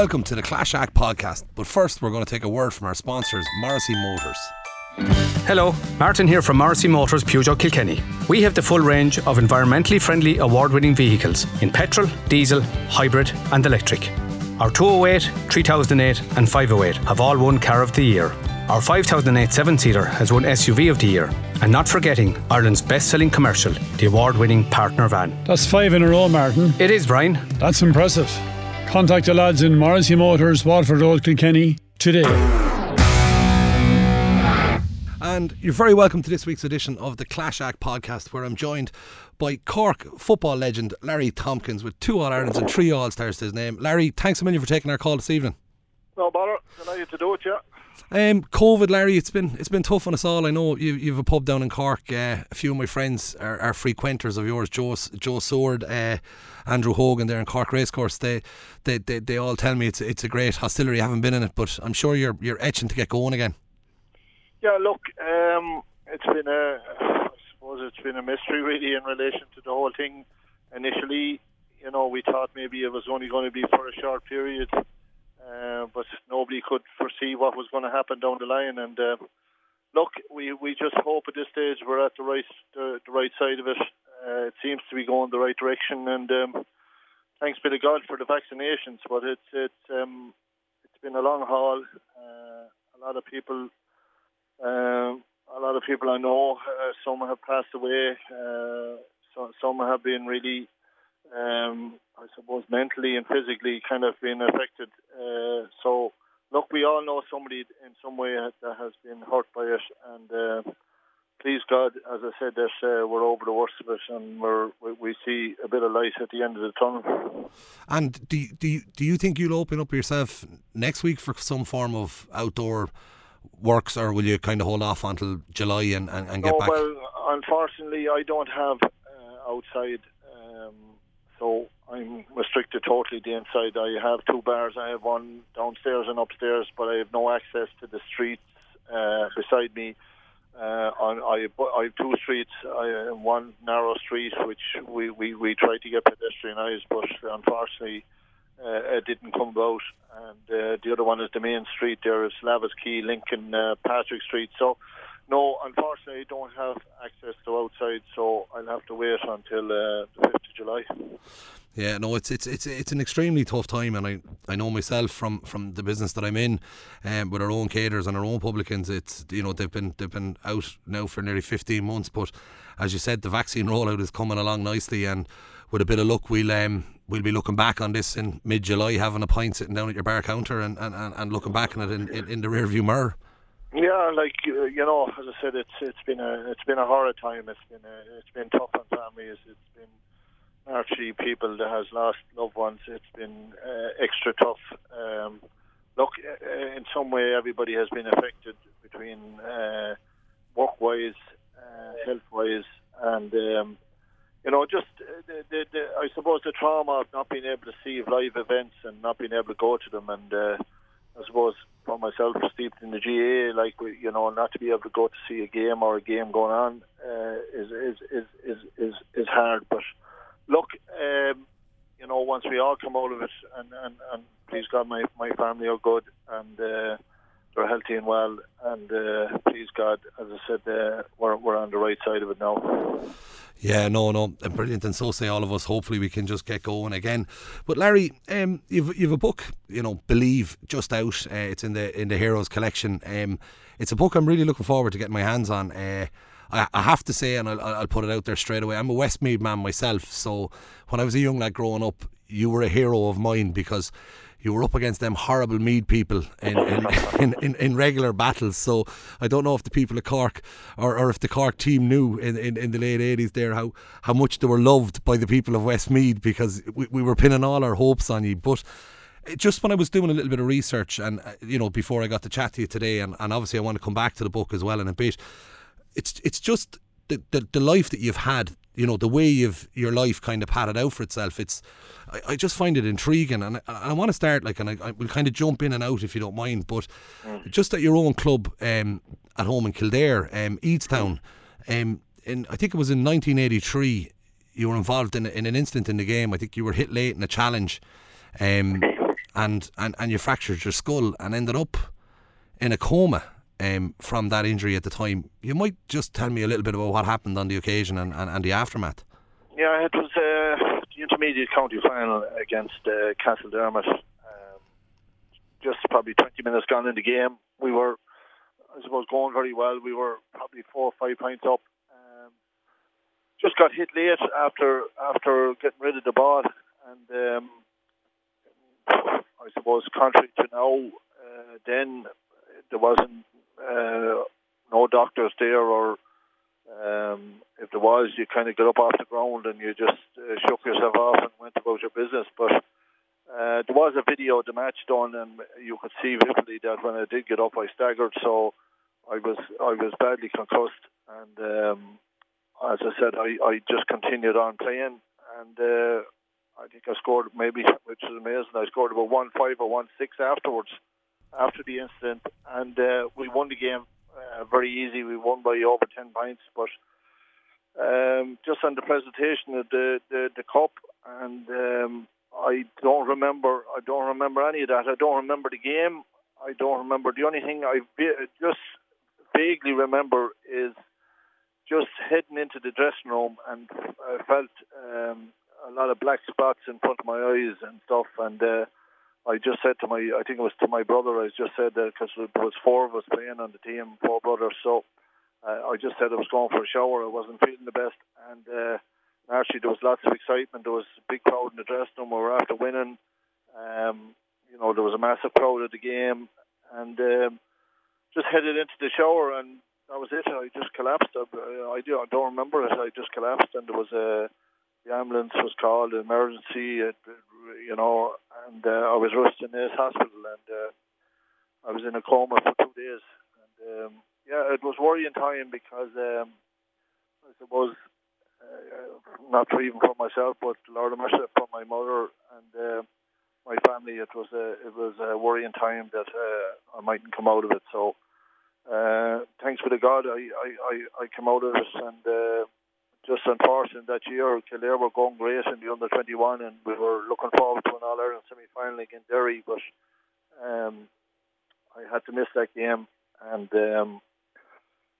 Welcome to the Clash Act podcast. But first, we're going to take a word from our sponsors, Morrissey Motors. Hello, Martin here from Morrissey Motors Peugeot Kilkenny. We have the full range of environmentally friendly award winning vehicles in petrol, diesel, hybrid, and electric. Our 208, 3008, and 508 have all won Car of the Year. Our 5008 seven seater has won SUV of the Year. And not forgetting Ireland's best selling commercial, the award winning partner van. That's five in a row, Martin. It is, Brian. That's impressive. Contact the lads in Morrissey Motors, Waterford Road, Kilkenny today. And you're very welcome to this week's edition of the Clash Act podcast, where I'm joined by Cork football legend Larry Tompkins with two All Irelands and three All Stars to his name. Larry, thanks a million for taking our call this evening. No bother. Delighted to do it, yeah. Um, COVID, Larry, it's been it's been tough on us all. I know you you've a pub down in Cork. Uh, a few of my friends are, are frequenters of yours, Joe Joe Sword, uh, Andrew Hogan there in Cork Racecourse. They, they they they all tell me it's it's a great hostelry. I haven't been in it, but I'm sure you're you're etching to get going again. Yeah, look, um, it's been a, I suppose it's been a mystery really in relation to the whole thing. Initially, you know, we thought maybe it was only going to be for a short period, uh, but nobody could foresee what was going to happen down the line. And uh, look, we we just hope at this stage we're at the right the, the right side of it. Uh, it seems to be going the right direction, and um, thanks be to God for the vaccinations. But it's it's um, it's been a long haul. Uh, a lot of people um, a lot of people I know, uh, some have passed away. So, some have been really, um, I suppose, mentally and physically kind of been affected. Uh, so, look, we all know somebody in some way that has been hurt by it, and uh, please God, as I said, that uh, we're over the worst of it, and we're, we, we see a bit of light at the end of the tunnel. And do you, do you, do you think you'll open up yourself next week for some form of outdoor? works, or will you kind of hold off until July and, and, and get no, back? Well, unfortunately, I don't have uh, outside, um, so I'm restricted totally the inside. I have two bars. I have one downstairs and upstairs, but I have no access to the streets uh, beside me. Uh, on I, I have two streets. I one narrow street which we, we, we try to get pedestrianised, but unfortunately uh, it didn't come about. And uh, the other one is the main street. There is Slavis Key, Lincoln, uh, Patrick Street. So, no, unfortunately, I don't have access to outside, so I'll have to wait until uh, the fifth of July. Yeah, no, it's it's it's it's an extremely tough time, and I, I know myself from, from the business that I'm in, um, with our own caterers and our own publicans. It's you know they've been they've been out now for nearly 15 months, but as you said, the vaccine rollout is coming along nicely, and with a bit of luck, we'll um, we'll be looking back on this in mid July, having a pint sitting down at your bar counter and, and, and looking back on it in, in, in the rear view mirror. Yeah, like uh, you know, as I said, it's it's been a it's been a horror time. It's been a, it's been tough on families. It's been actually people that has lost loved ones. It's been uh, extra tough. Um, look, uh, in some way, everybody has been affected between uh, work wise, uh, health wise, and um, you know, just uh, the, the, the, I suppose the trauma of not being able to see live events and not being able to go to them, and uh, I suppose for myself, steeped in the GAA, like you know, not to be able to go to see a game or a game going on uh, is, is, is is is is hard. But look, um, you know, once we all come out of it, and and, and please God, my my family are good and. Uh, they're healthy and well, and uh, please God, as I said, uh, we're we're on the right side of it now. Yeah, no, no, brilliant, and so say all of us. Hopefully, we can just get going again. But Larry, um, you've you've a book, you know, Believe, just out. Uh, it's in the in the Heroes collection. Um, it's a book I'm really looking forward to getting my hands on. Uh, I, have to say, and I'll, I'll put it out there straight away. I'm a Westmeath man myself, so when I was a young lad growing up, you were a hero of mine because you were up against them horrible Meath people in in, in, in, in, regular battles. So I don't know if the people of Cork or, or if the Cork team knew in, in, in the late 80s there how, how much they were loved by the people of Westmeath because we, we were pinning all our hopes on you. But just when I was doing a little bit of research and, uh, you know, before I got to chat to you today, and, and obviously I want to come back to the book as well in a bit, it's, it's just the, the, the life that you've had you know the way you've your life kind of padded out for itself it's I, I just find it intriguing. And I, I want to start like and I, I will kind of jump in and out if you don't mind but mm. just at your own club um, at home in Kildare um, Eadestown um, in I think it was in 1983 you were involved in, in an incident in the game. I think you were hit late in a challenge um, and, and, and you fractured your skull and ended up in a coma um, from that injury at the time. You might just tell me a little bit about what happened on the occasion and, and, and the aftermath. Yeah, it was uh, the intermediate county final against uh, Castledermot. Um, just probably 20 minutes gone in the game. We were, I suppose, going very well. We were probably four or five points up. Um, just got hit late after after getting rid of the ball, and um, I suppose contrary to now, uh, then there wasn't uh, no doctors there, or um, if there was, you kind of got up off the ground and you just uh, shook yourself off and went about your business. But uh, there was a video of the match done, and you could see vividly that when I did get up, I staggered. So I was I was badly concussed, and um, as I said, I, I just continued on playing, and uh, I think I scored maybe, which is amazing. I scored about one five or one six afterwards, after the incident, and uh, we won the game uh, very easy. We won by over ten points, but um, just on the presentation of the the, the cup, and um, I don't remember. I don't remember any of that. I don't remember the game. I don't remember. The only thing I just vaguely remember is just heading into the dressing room and I felt um, a lot of black spots in front of my eyes and stuff. And uh, I just said to my, I think it was to my brother, I just said that because there was four of us playing on the team, four brothers. So uh, I just said I was going for a shower. I wasn't feeling the best. And uh, actually, there was lots of excitement. There was a big crowd in the dressing room. We were after winning. Um, you know, there was a massive crowd at the game. And um, just headed into the shower and that was it. I just collapsed. I, I, I don't remember it. I just collapsed, and there was a the ambulance was called, emergency, you know, and uh, I was rushed in this hospital, and uh, I was in a coma for two days. And um, yeah, it was worrying time because um, I suppose uh, not for even for myself, but Lord of mercy for my mother and uh, my family. It was a it was a worrying time that uh, I mightn't come out of it. So uh, thanks for the God, I, I, I, I came out of it, and uh, just unfortunate that year, Kildare were going great in the under 21, and we were looking forward to an All Ireland semi final against Derry, but um, I had to miss that game, and um,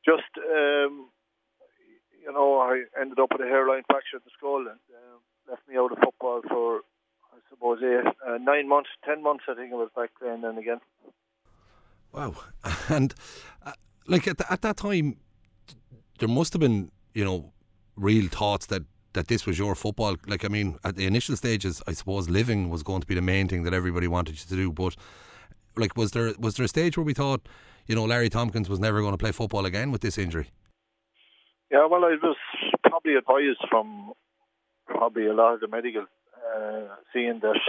just um, you know, I ended up with a hairline fracture of the skull, and um, left me out of football for I suppose eight, uh, nine months, ten months, I think it was back then and again. Wow, and uh, like at, the, at that time, there must have been you know real thoughts that that this was your football. Like I mean, at the initial stages, I suppose living was going to be the main thing that everybody wanted you to do. But like, was there was there a stage where we thought, you know, Larry Tompkins was never going to play football again with this injury? Yeah, well, I was probably advised from probably a lot of the medical, uh, seeing that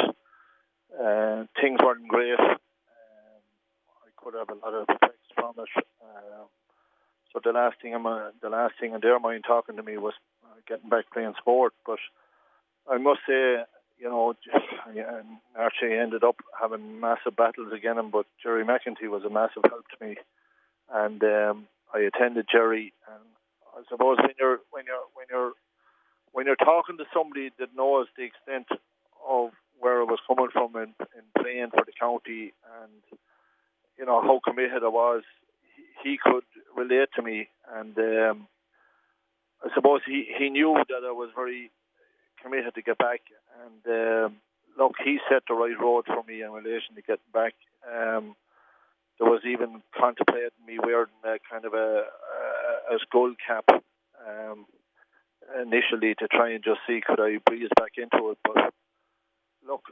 uh, things weren't great. Um, I could have a lot of effects from it. Uh, so the last thing I'm uh, the last thing in their mind talking to me was uh, getting back playing sport. But I must say, you know, actually ended up having massive battles against him. But Gerry McEntee was a massive help to me, and um, I attended Gerry. And I suppose when you're when you're when you're when you're talking to somebody that knows the extent of where I was coming from in, in playing for the county and you know how committed I was, he, could relate to me, and um, I suppose he, he knew that I was very committed to get back. And um, look, he set the right road for me in relation to getting back. Um, there was even contemplating me wearing a kind of a, a, a skull cap um, initially to try and just see could I breeze back into it. But look,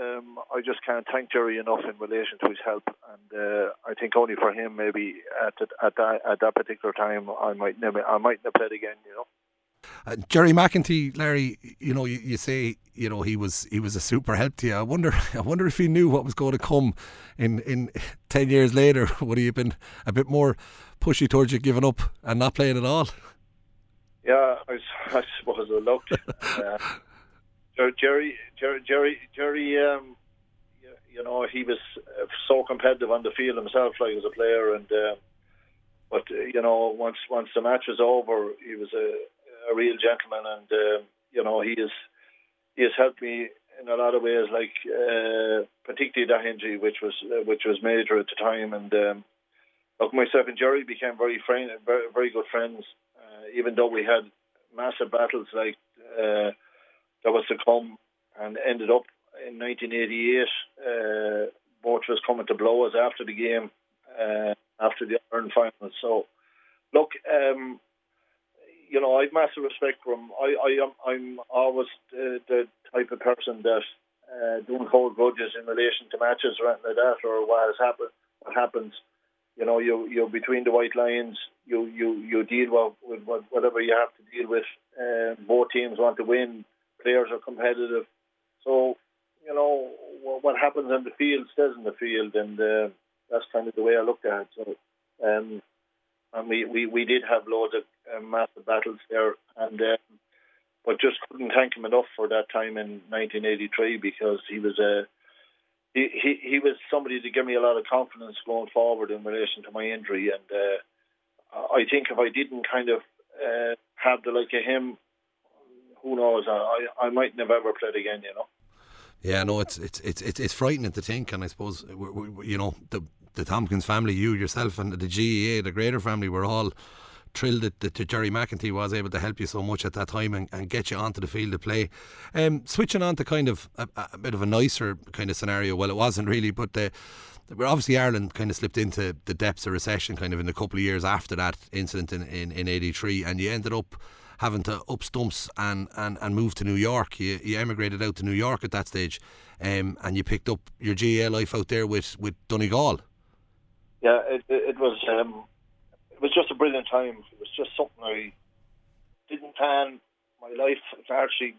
um, I just can't thank Gerry enough in relation to his help, and uh, I think only for him maybe at at that at that particular time I might never I might have played again, you know. Uh, Gerry McEntee, Larry, you know, you, you, say you know he was he was a super help to you. I wonder, I wonder if he knew what was going to come in in ten years later. Would he have been a bit more pushy towards you giving up and not playing at all? Yeah, I, I suppose I looked. uh, Gerry, Gerry, Gerry, Gerry, um, you know, he was uh, so competitive on the field himself, like as a player, and uh, but you know, once once the match was over, he was a, a real gentleman, and uh, you know, he is he has helped me in a lot of ways, like uh, particularly that injury, which was uh, which was major at the time, and um, look, myself and Gerry became very friend, very, very good friends, uh, even though we had massive battles like uh, that was to come, and ended up in 1988. Uh, of us coming to blows after the game, uh, after the Ireland final. So, look. Um, you know, I've massive respect for him. I, I am, I'm always the, the type of person that uh, don't hold grudges in relation to matches or anything like that, or what has happened, what happens. You know, you you're between the white lines. You you you deal with, with whatever you have to deal with. Uh, both teams want to win. Players are competitive, so you know what happens in the field stays in the field, and uh, that's kind of the way I look at it. So, um, and we, we, we did have loads of uh, massive battles there, and um, but just couldn't thank him enough for that time in 1983 because he was a he, he, he was somebody to give me a lot of confidence going forward in relation to my injury, and uh, I think if I didn't kind of uh, have the like of him, who knows? I I might never ever played again, you know. Yeah, no, it's it's it's it's frightening to think, and I suppose you know the the Tompkins family, you yourself, and the GAA, the Greater family, were all thrilled that, that, Gerry McEntee was able to help you so much at that time and, and get you onto the field to play. Um, switching on to kind of a, a, bit of a nicer kind of scenario, well, it wasn't really, but the, obviously Ireland kind of slipped into the depths of recession kind of in a couple of years after that incident in, in, in 83, and you ended up having to up stumps and, and, and move to New York. You, you emigrated out to New York at that stage, um, and you picked up your GAA life out there with, with Donegal. Yeah, it, it was um, it was just a brilliant time. It was just something I didn't plan. My life actually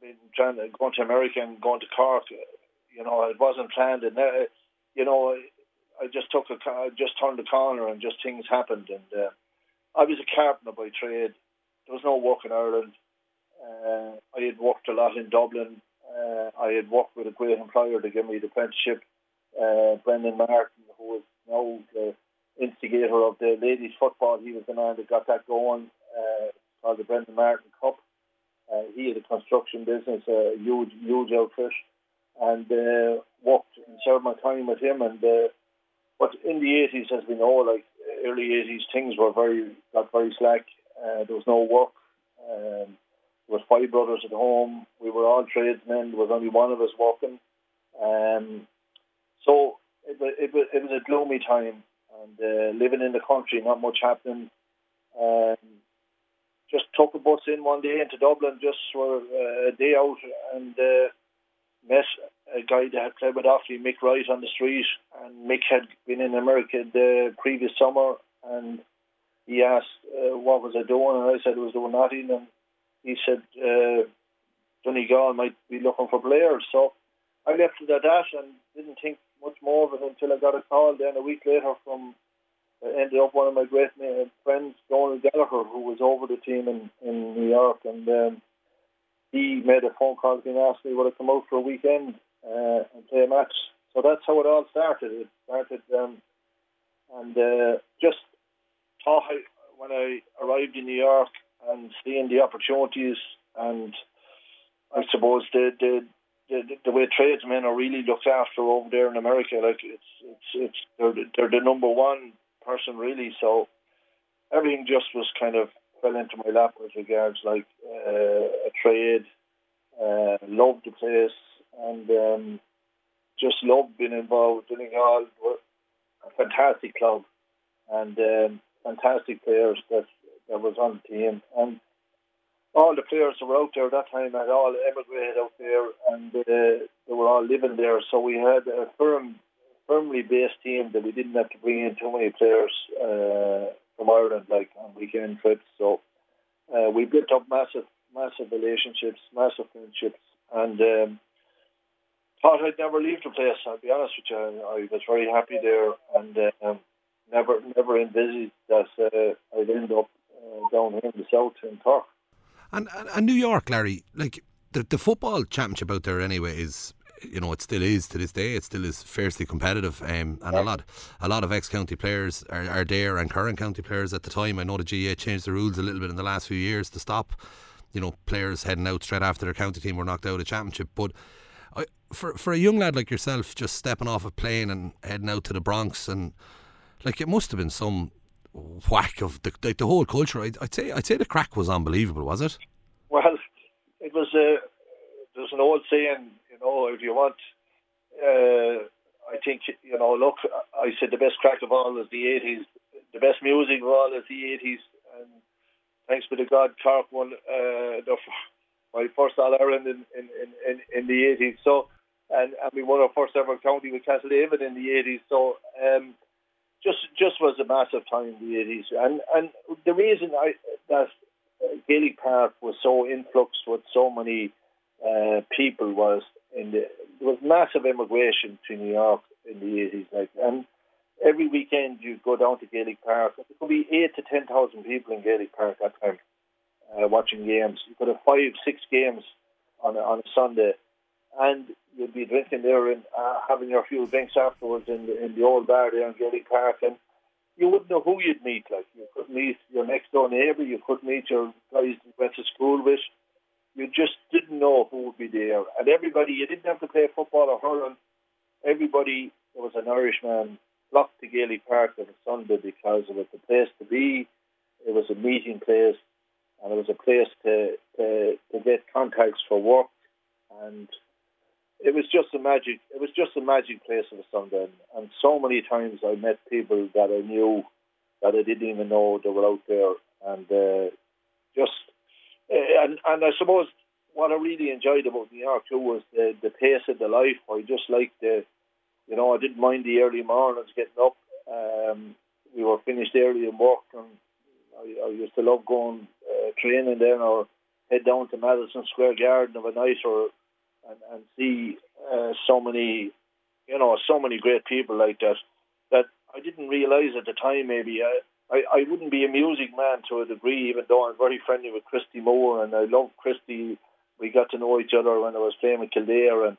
been trying to going to America and going to Cork. You know, it wasn't planned, and uh, you know, I just took a, I just turned the corner, and just things happened. And uh, I was a carpenter by trade. There was no work in Ireland. Uh, I had worked a lot in Dublin. Uh, I had worked with a great employer to give me the apprenticeship, uh, Brendan Martin, who was now the instigator of the ladies football. He was the man that got that going. Uh, called the Brendan Martin Cup. Uh, he had a construction business, a huge, huge outfit, and uh, worked and served my time with him. And uh, but in the eighties, as we know, like early eighties, things were very got very slack. Uh, there was no work. Um, there was five brothers at home. We were all tradesmen. There was only one of us working. Um, so it, it, was, it was a gloomy time and uh, living in the country, not much happening. Um, just took a bus in one day into Dublin just for a day out and uh, met a guy that had played with Offaly, Mick Rice, on the street. And Mick had been in America the previous summer and he asked uh, what was I doing and I said I was doing nothing and he said uh, Donegal might be looking for players. So I left it at that and didn't think much more of it until I got a call then a week later from uh, ended up one of my great friends, Donald Gallagher, who was over the team in, in New York, and um, he made a phone call and asked me would I come out for a weekend uh, and play a match. So that's how it all started. It started, um, and uh, just thought I, when I arrived in New York and seeing the opportunities and I suppose the the the, the way tradesmen are really looked after over there in America. Like it's it's it's they're they're the number one person really. So everything just was kind of fell into my lap with regards like uh, a trade. Uh, loved the place and um, just loved being involved. Donegal were a fantastic club and um, fantastic players that that was on the team and all the players that were out there that time had all emigrated out there and uh, they were all living there. So we had a firm, firmly based team that we didn't have to bring in too many players uh, from Ireland, like on weekend trips. So uh, we built up massive, massive relationships, massive friendships, and um, thought I'd never leave the place. I'll be honest with you, I was very happy there, and um, never, never envisaged that uh, I'd end up uh, down here in the south in Cork. And, and, and New York, Larry, like the the football championship out there anyway is you know, it still is to this day. It still is fiercely competitive, um, and a lot, a lot of ex-county players are, are there, and current county players at the time. I know the GAA changed the rules a little bit in the last few years to stop you know players heading out straight after their county team were knocked out of the championship. But I, for for a young lad like yourself, just stepping off a plane and heading out to the Bronx and like it must have been some whack of the like the whole culture. I'd, I'd say I'd say the crack was unbelievable, was it? Well, it was. Uh, there's an old saying, you know, if you want. Uh, I think you know. Look, I said the best crack of all is the '80s. The best music of all is the '80s, and thanks be to God, Cork won uh, the, my first All Ireland in, in, in, in the '80s. So, and, and we won our first ever county with Castlehaven in the '80s. So, um, just just was a massive time in the '80s, and and the reason I that Gaelic Park was so influxed with so many uh, people was in the there was massive immigration to New York in the eighties, like and every weekend you go down to Gaelic Park. There could be eight to ten thousand people in Gaelic Park that time uh, watching games. You could have five, six games on a, on a Sunday, and you'd be drinking there and uh, having your few drinks afterwards in the, in the old bar there in Gaelic Park, and you wouldn't know who you'd meet. Like you could meet your next door neighbour, you could meet your guys you went to school with you just didn't know who would be there. And everybody, you didn't have to play football or hurling. Everybody, there was an Irishman flocked to Gaelic Park on a Sunday because it was a place to be. It was a meeting place, and it was a place to to, to get contacts for work, and it was just a magic. It was just a magic place a Sunday, and, so many times I met people that I knew that I didn't even know they were out there, and uh, just uh, and and I suppose what I really enjoyed about New York too was the the pace of the life. I just liked the, you know, I didn't mind the early mornings getting up. Um, we were finished early in work, and I, I used to love going uh, training then or head down to Madison Square Garden of a night or and, and see uh, so many, you know, so many great people like that. That I didn't realize at the time. Maybe I, I, I wouldn't be a music man to a degree, even though I'm very friendly with Christy Moore and I love Christy. We got to know each other when I was playing with Kildare, and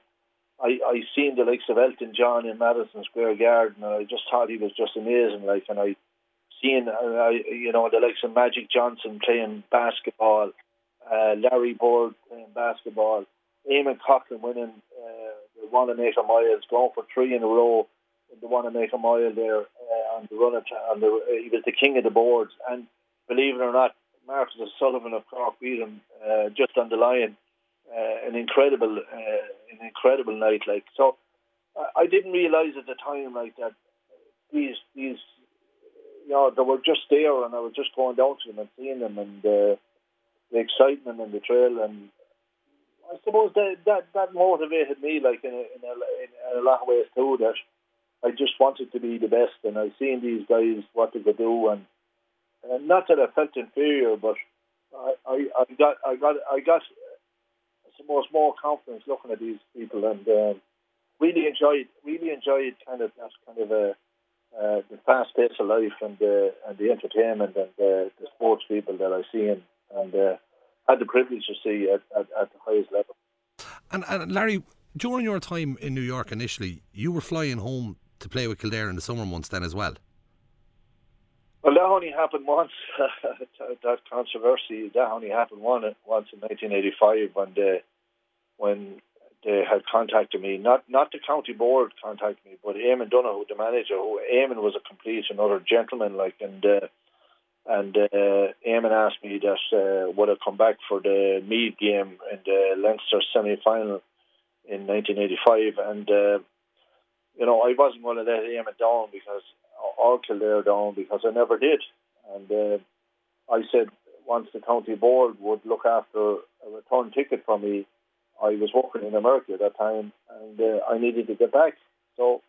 I I seen the likes of Elton John in Madison Square Garden, and I just thought he was just amazing. Like, and I seen I you know the likes of Magic Johnson playing basketball, uh, Larry Bird playing basketball, Eamonn Coghlan winning uh, the Wanamaker Miles, going for three in a row in the Wanamaker Mile there uh, on the run of, on the, uh, he was the king of the boards. And believe it or not, Marcus O'Sullivan of Cork beat him uh, just on the line. Uh, an incredible, uh, an incredible night. Like so, I, didn't realize at the time like that these these you know they were just there, and I was just going down to them and seeing them, and uh, the excitement and the thrill, and I suppose that that, that motivated me like in a, in a, in a lot of ways too. That I just wanted to be the best, and I seen these guys what they could do, and, and not that I felt inferior, but I, I, I got I got I got I suppose more confidence looking at these people, and um, really enjoyed really enjoyed kind of that kind of a uh, the fast pace of life and uh, and the entertainment and uh, the sports people that I see and, and uh, had the privilege to see at, at, at the highest level. And, and Larry, during your time in New York initially, you were flying home to play with Kildare in the summer months then as well? Well, that only happened once. that controversy that only happened one once in 1985 when they when they had contacted me. Not not the county board contacted me, but Eamon Donoghue, the manager. Who Eamon was a complete another gentleman, like and. Uh, and uh, Eamon asked me that uh, would I come back for the Meath game in the Leinster semi-final in 1985, and uh, you know, I wasn't going to let Eamon down because or Kildare down because I never did. And uh, I said once the county board would look after a return ticket for me, I was working in America at that time, and uh, I needed to get back. So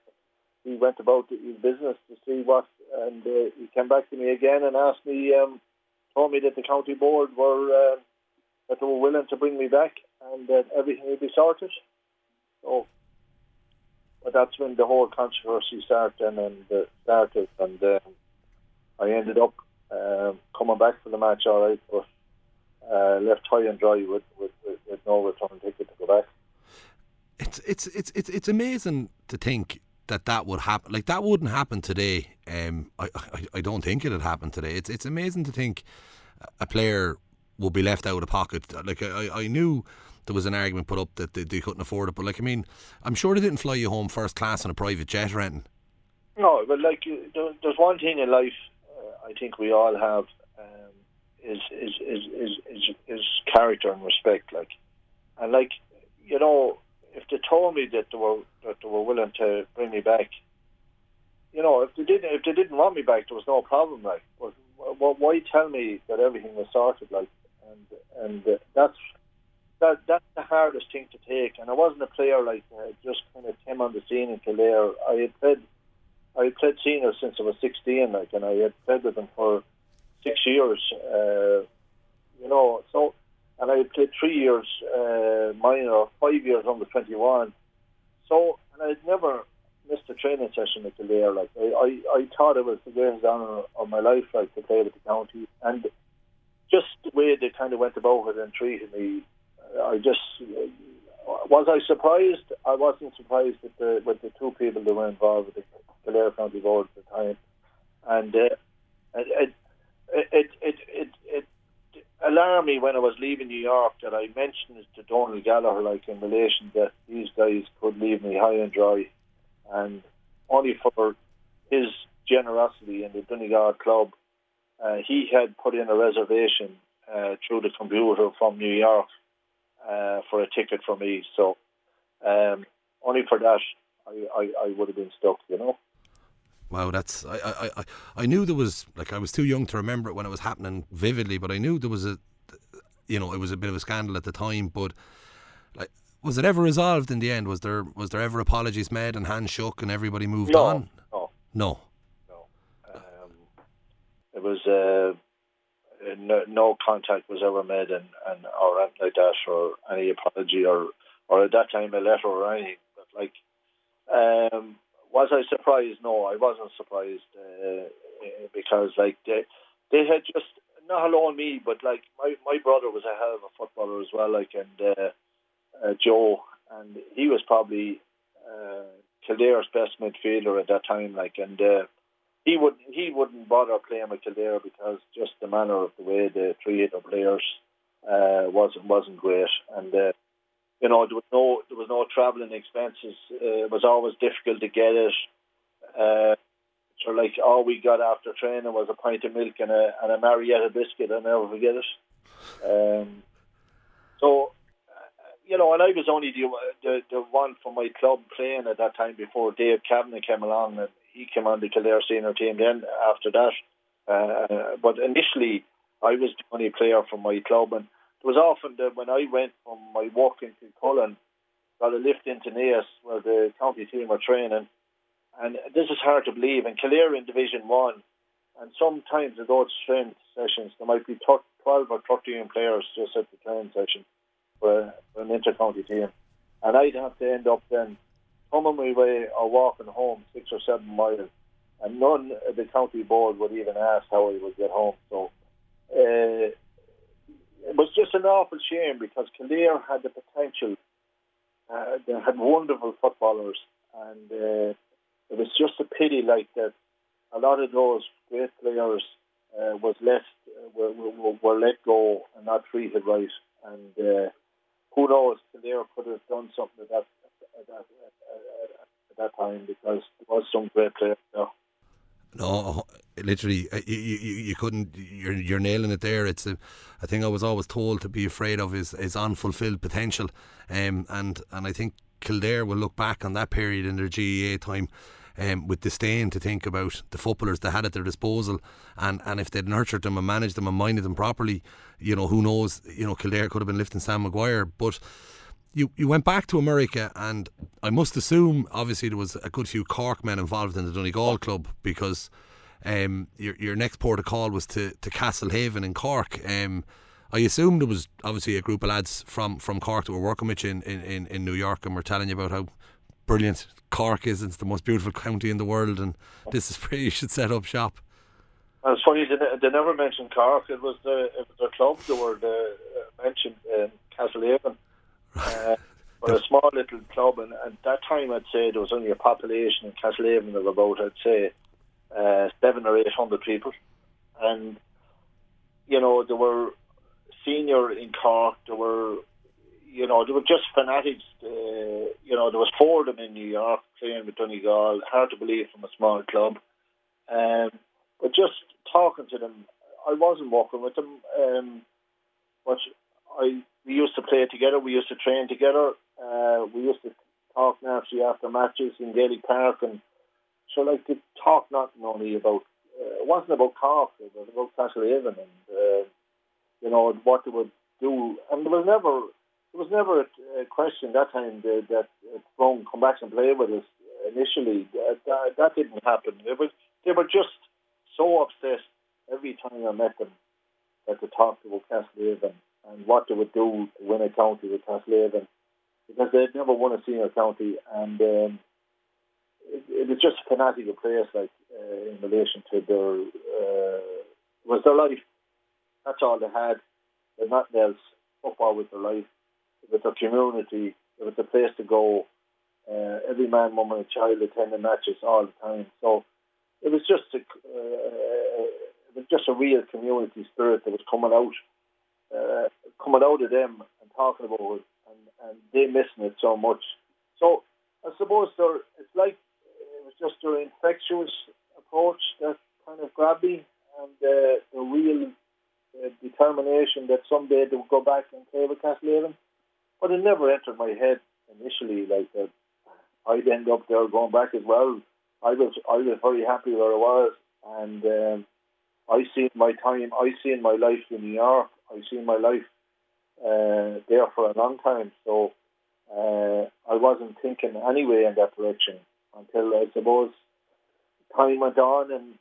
he went about his business to see what, and uh, he came back to me again and asked me, um, told me that the county board were uh, that they were willing to bring me back and that everything would be sorted. So but that's when the whole controversy started and uh, started, and um, I ended up um, coming back for the match all right, but uh, left high and dry with, with, with, with no return ticket to go back. It's it's it's it's it's amazing to think that that would happen. Like that wouldn't happen today. Um, I, I I don't think it'd happen today. It's it's amazing to think a player would be left out of pocket. Like I, I knew there was an argument put up that they, they couldn't afford it, but like I mean, I'm sure they didn't fly you home first class on a private jet or anything. No, but like there's one thing in life uh, I think we all have um, is, is, is is is is character and respect. Like, and like you know, if they told me that they were that they were willing to bring me back, you know, if they didn't if they didn't want me back, there was no problem. Like, but why tell me that everything was sorted? Like, and and that's that that's the hardest thing to take. And I wasn't a player like uh, just kind of came on the scene in Kildare. I had played I had played seniors since I was sixteen, like, and I had played with them for six years. Uh, you know, so and I played three years uh, minor, five years under twenty one. So and I'd never missed a training session at Kildare. Like I, I, I thought it was the greatest honour of my life, like to play with the county, and just the way they kind of went about it and treated me, I just was I surprised. I wasn't surprised with the with the two people that were involved with the Kildare County Board at the time, and uh, it, it, it, it, it alarmed me when I was leaving New York that I mentioned it to Donald Gallagher, like in relation that these guys could leave me high and dry, and only for his generosity in the Donegal club, uh, he had put in a reservation uh, through the computer from New York uh, for a ticket for me. So um, only for that, I, I, I would have been stuck, you know. Wow, that's I, I, I, I knew there was like I was too young to remember it when it was happening vividly, but I knew there was a you know, it was a bit of a scandal at the time, but like was it ever resolved in the end? Was there was there ever apologies made and hands shook and everybody moved no, on? No. No. No. Um, it was uh, no, no, contact was ever made and, and or anything like that or any apology or or at that time a letter or anything. But like um was I surprised? No, I wasn't surprised uh, because like they they had just not alone me, but like my my brother was a hell of a footballer as well. Like and uh, uh, Joe, and he was probably uh, Kildare's best midfielder at that time. Like and. Uh, he wouldn't he wouldn't bother playing with Kildare because just the manner of the way they treated their players uh, wasn't wasn't great, and uh, you know, there was no there was no travelling expenses. Uh, it was always difficult to get it. Uh, so like all we got after training was a pint of milk and a and a Marietta biscuit. I'll never forget it. Um, so uh, you know, and I was only the, the the one from my club playing at that time before Dave Kavanagh came along, and he came on the Kildare senior team. Then after that, uh, but initially I was the only player from my club, and it was often that when I went from my walk into Cullen, got a lift into Naas where the county team were training. And this is hard to believe. In Kildare in Division 1, and sometimes at those training sessions, there might be 12 or 13 players just at the training session for, for an inter-county team. And I'd have to end up then coming my way or walking home six or seven miles. And none of the county board would even ask how I would get home. So uh, it was just an awful shame because Kildare had the potential. Uh, they had wonderful footballers, and uh, it was just a pity, like that. A lot of those great players uh, was left uh, were, were, were, let go and not treated right, and uh, who knows? Kildare could have done something at that at that, at that time because there was some great players there. No, literally, uh, you, you, you couldn't. You're you're nailing it there. It's a, a thing I was always told to be afraid of is is unfulfilled potential, um, and and I think Kildare will look back on that period in their GAA time. Um, with disdain to think about the footballers they had at their disposal, and, and if they'd nurtured them and managed them and minded them properly, you know who knows, you know Kildare could have been lifting Sam Maguire. But you you went back to America, and I must assume obviously there was a good few Cork men involved in the Donegal club because um, your your next port of call was to, to Castlehaven in Cork. Um, I assume there was obviously a group of lads from, from Cork that were working with you in, in, in New York and were telling you about how brilliant Cork is. It's the most beautiful county in the world, and this is where you should set up shop. it's funny they, they never mentioned Cork. It was the it was the club that were the, uh, mentioned in Castlehaven. Uh, but a small little club, and at that time I'd say there was only a population in Castlehaven of about I'd say uh, seven or eight hundred people, and you know there were senior in Cork. There were, you know, there were just fanatics. Uh, you know, there was four of them in New York playing with Donegal. Hard to believe from a small club. Um, but just talking to them, I wasn't walking with them. Um, but I we used to play together. We used to train together. Uh, we used to talk naturally after matches in Gaelic Park, and so like to talk not only about uh, it wasn't about Cork, it was about Castlehaven, and uh, you know what they would do. And there was never there was never a, a question that time that, that uh, come back and play with us initially. That, that, that didn't happen. It was they were just so obsessed every time I met them that they talked about Castlehaven and what they would do to win a county with Castlehaven because they'd never won a senior county and um, it, it, was just a fanatical place like uh, in relation to their uh, was their life. That's all they had. They're nothing else. Football was their life. It was their community. It was the place to go. Uh, every man, woman, and child attending matches all the time. So it was just a, uh, it was just a real community spirit that was coming out, uh, coming out of them and talking about it, and, and they missing it so much. So I suppose it's like it was just their infectious approach that kind of grabbed me, and uh, the real uh, determination that someday they would go back and play with Castlehaven. But it never entered my head initially, like that I'd end up there going back as well. I was I was very happy where I was, and um, I seen my time. I seen my life in New York. I seen my life uh, there for a long time. So uh, I wasn't thinking anyway in that direction until I suppose time went on and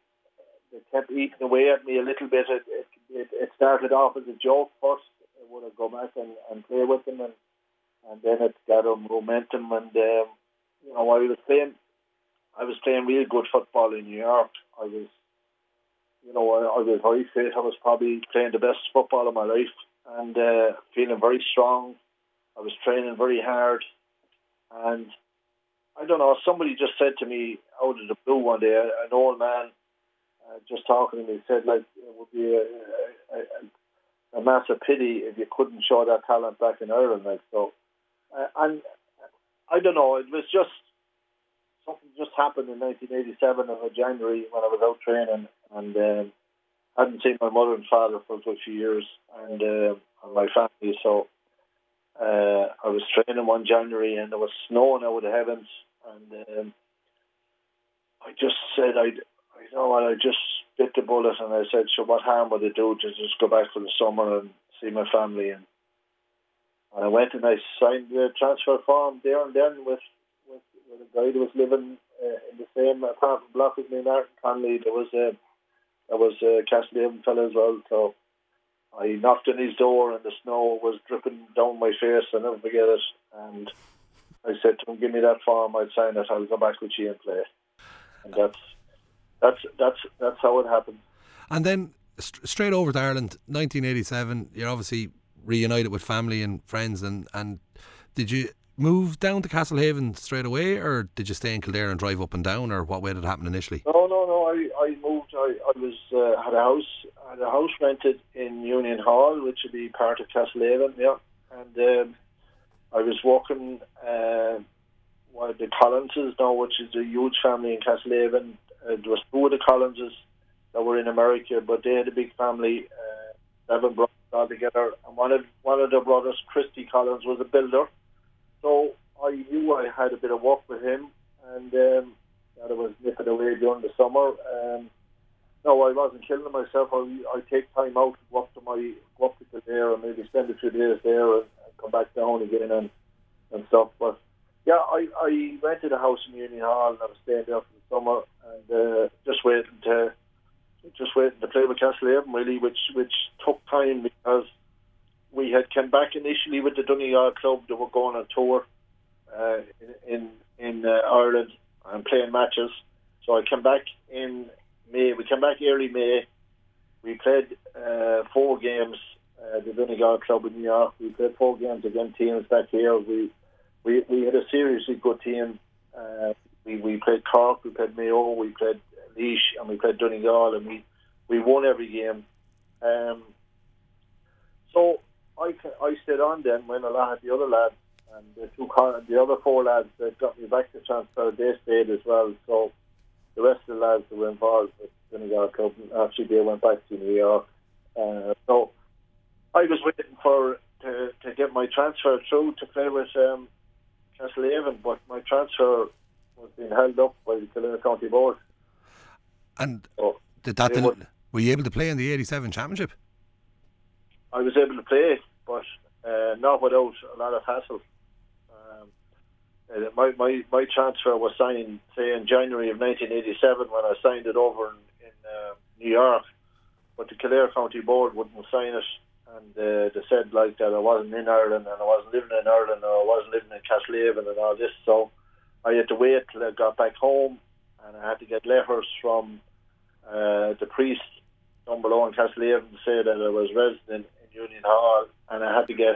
it kept eating away at me a little bit. It, it, it started off as a joke first. I would have go back and, and play with them, and and then it got a momentum. And um, you know, I was playing I was playing really good football in New York. I was, you know, I, I was very fit. I was probably playing the best football of my life and uh, feeling very strong. I was training very hard, and I don't know. Somebody just said to me out of the blue one day, an old man, uh, just talking to me, said like it would be a, a, a, a massive pity if you couldn't show that talent back in Ireland. Like so, uh, and I don't know. It was just something just happened in 1987 in January when I was out training and um, hadn't seen my mother and father for a few years and, uh, and my family. So uh, I was training one January and there was snowing out of the heavens and um, I just said I'd, you know what, I just bit the bullet and I said, so what harm would it do to just go back for the summer and see my family and and I went and I signed the transfer form there and then with with a guy that was living uh, in the same apartment block as me, Martin Conley. There was a there was uh, a Castlehaven fellow as well. So I knocked on his door and the snow was dripping down my face. I never forget it. And I said to him, "Give me that form. I'd sign it. I'll go back with you and play." And that's that's that's that's how it happened. And then st- straight over to Ireland, 1987. You're obviously reunited with family and friends, and and did you move down to Castlehaven straight away, or did you stay in Kildare and drive up and down, or what way did it happen initially? No. I, moved. I, I was uh, had a house had a house rented in Union Hall, which would be part of Castlehaven. Yeah, and um, I was working. Uh, one the Collinses now, which is a huge family in Castlehaven. Uh, there was two of the Collinses that were in America, but they had a big family, uh, seven brothers all together. And one of one of their brothers, Christy Collins, was a builder so I knew I had a bit of work with him, and um, that I was nipping away during the summer. Um, no, I wasn't killing myself. I I take time out go up to my go up to Kildare and maybe spend a few days there and, and come back down again and and stuff. But yeah, I I rented a house in Union Hall and I was staying there for the summer and uh, just waiting to just waiting to play with Castlehaven really, which which took time because we had come back initially with the Donegal club that were going on tour uh, in in uh, Ireland and playing matches. So I came back in May. We came back early May. We played uh, four games. Uh, the Donegal club in New York. We played four games against teams back here. We we we had a seriously good team. Uh, we we played Cork. We played Mayo. We played Laois, and we played Donegal, and we we won every game. Um, So I I stayed on then when a lot of the other lads and the two the other four lads that got me back to transfer they stayed as well. So the rest of the lads that were involved with Donegal Club actually they went back to New York. Uh, so I was waiting for to, to get my transfer through to play with um, Castlehaven, but my transfer was being held up by the Kildare County Board. And so did that? Then, were you able to play in the '87 championship? I was able to play, but uh, not without a lot of hassle. Uh, my, my my transfer was signed, say, in January of 1987 when I signed it over in, in uh, New York, but the Kildare County Board wouldn't sign it and uh, they said like that I wasn't in Ireland and I wasn't living in Ireland or I wasn't living in Castlehaven and all this. So I had to wait till I got back home, and I had to get letters from uh, the priest down below in Castlehaven to say that I was resident in Union Hall, and I had to get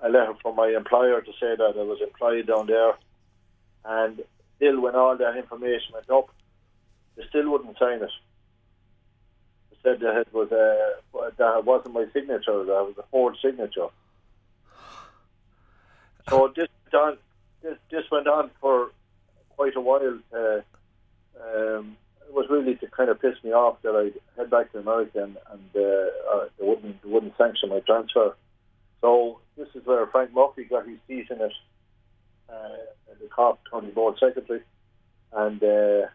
a letter from my employer to say that I was employed down there. And still, when all that information went up, they still wouldn't sign it They said that it was a uh, that it wasn't my signature. That was a forged signature. So this done. This, this went on for quite a while. Uh, um, it was really to kind of piss me off that I head back to America and, and uh, uh, they wouldn't they wouldn't sanction my transfer. So this is where Frank Murphy got his teeth in it, uh, the Cork County Board Secretary, and uh,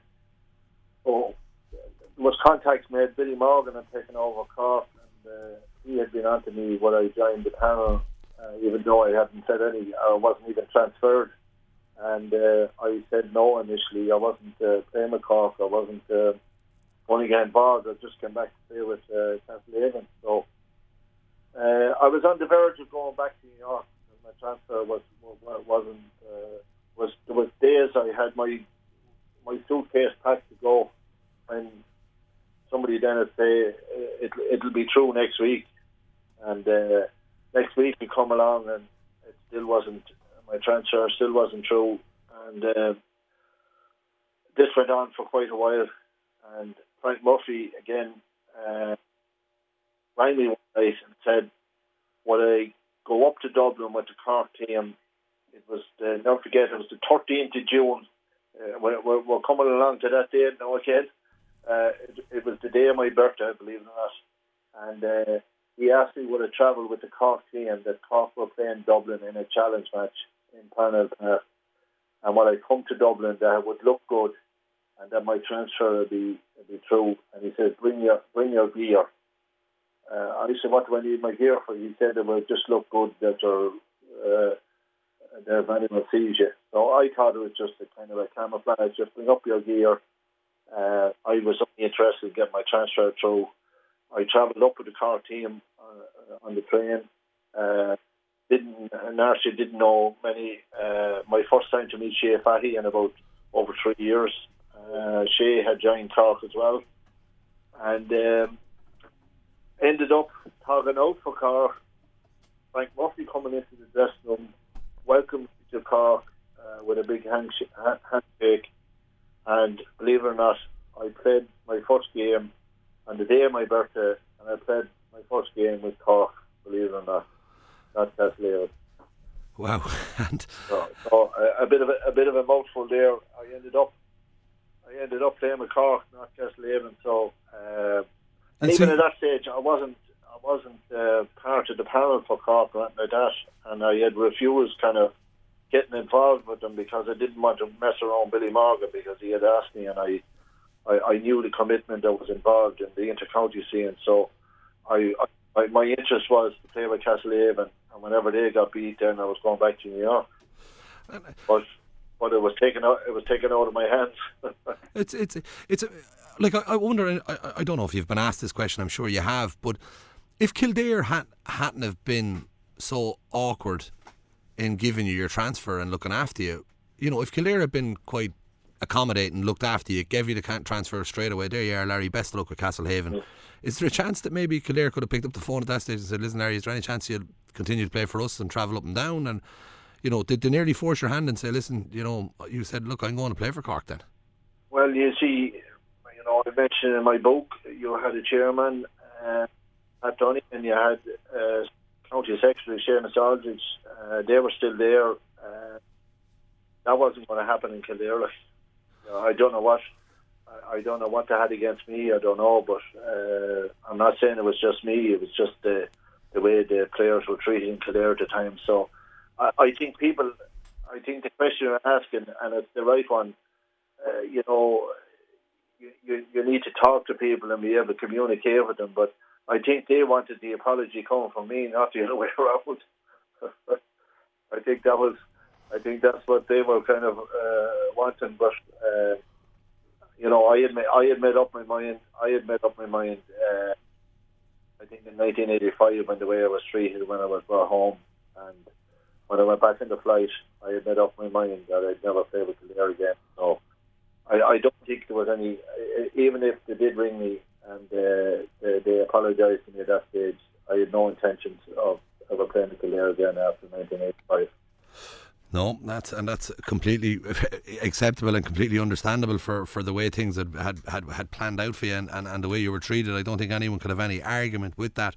oh, was contacts made. Billy Morgan had taken over Cork, and uh, he had been on to me when I joined the panel, uh, even though I hadn't said any, I wasn't even transferred. And uh, I said no initially. I wasn't uh, playing with Cork. I wasn't uh, going to get involved. I just came back to play with uh, Castlehaven. So uh, I was on the verge of going back to New York. and My transfer was wasn't uh, was there was days I had my my suitcase packed to go, and somebody then would say uh, it, it'll be true next week, and uh, next week we come along and it still wasn't my transfer still wasn't true, and uh, this went on for quite a while, and Frank Murphy again uh, rang me night and said, "Would I go up to Dublin with the Cork team?" It was the, never forget it was the 13th of June. Uh, we're, we're, we're coming along to that day now again. Uh, it, it, was the day of my birthday, believe it or not. And uh, he asked me would I travel with the Cork team that Cork were playing Dublin in a challenge match in Parnell Park. And when I come to Dublin, that it would look good and that my transfer would be, would be true. And he said, bring your, bring your gear. Uh, I said, what I need my gear for? He said it would just look good that your, uh, if anyone sees you. So I thought it was just a kind of a camouflage, just bring up your gear uh, I was only interested in getting my transfer through. I travelled up with the Cork team uh, on the train. Uh, didn't actually didn't know many. Uh, my first time to meet Shea Fahy in about over three years. Uh, Shea had joined Cork as well, and um, ended up talking out for Cork. Frank Murphy coming into the dressing room, welcomed to Cork uh, with a big handshake and believe it or not, I played my first game on the day of my birthday, and I played my first game with Cork. Believe it or not, That's not Castlehaven. Wow! and so, so a, a, bit of a, a, bit of a mouthful there. I ended up, I ended up playing with Cork, not Castlehaven. So uh, even so, at that stage, I wasn't, I wasn't uh, part of the panel for Cork or anything like that, and I had refused kind of getting involved with them because I didn't want to mess around Billy Morgan because he had asked me and I, I, I knew the commitment that was involved in the intercounty scene. So I, I my interest was to play with Castlehaven, and whenever they got beat, then I was going back to New York. But but it was taken out. It was taken out of my hands. it's it's it's like I, I wonder. I, I don't know if you've been asked this question. I'm sure you have. But if Kildare had hadn't have been so awkward in giving you your transfer and looking after you. You know, if Kildare had been quite accommodating, looked after you, gave you the transfer straight away, there you are, Larry, best of luck with Castlehaven. Yeah. Is there a chance that maybe Kildare could have picked up the phone at that stage and said, listen, Larry, is there any chance you'll continue to play for us and travel up and down? And, you know, did they nearly force your hand and say, listen, you know, you said, look, I'm going to play for Cork then? Well, you see, you know, I mentioned in my book, you had a chairman uh, at Donny and you had uh, county secretary Seamus Aldridge, uh, they were still there. Uh, that wasn't going to happen in Kildare. You know, I don't know what I, don't know what they had against me. I don't know, but uh, I'm not saying it was just me. It was just the the way the players were treating Kildare at the time. So I, I think people, I think the question you're asking, and it's the right one. Uh, you know, you, you you need to talk to people and be able to communicate with them, but. I think they wanted the apology coming from me, not the other way around. I think that was, I think that's what they were kind of uh, wanting. But uh, you know, I admit, I had made up my mind. I had made up my mind. Uh, I think in 1985, when the way I was treated when I was brought home, and when I went back in the flight, I had made up my mind that I'd never play with Kildare again. So I, I don't think there was any, even if they did ring me and uh, they, they apologised to me at that stage. I had no intentions of ever playing with Kildare again after 1985. No, that's and that's completely acceptable and completely understandable for, for the way things had, had, had, had planned out for you and, and, and the way you were treated. I don't think anyone could have any argument with that.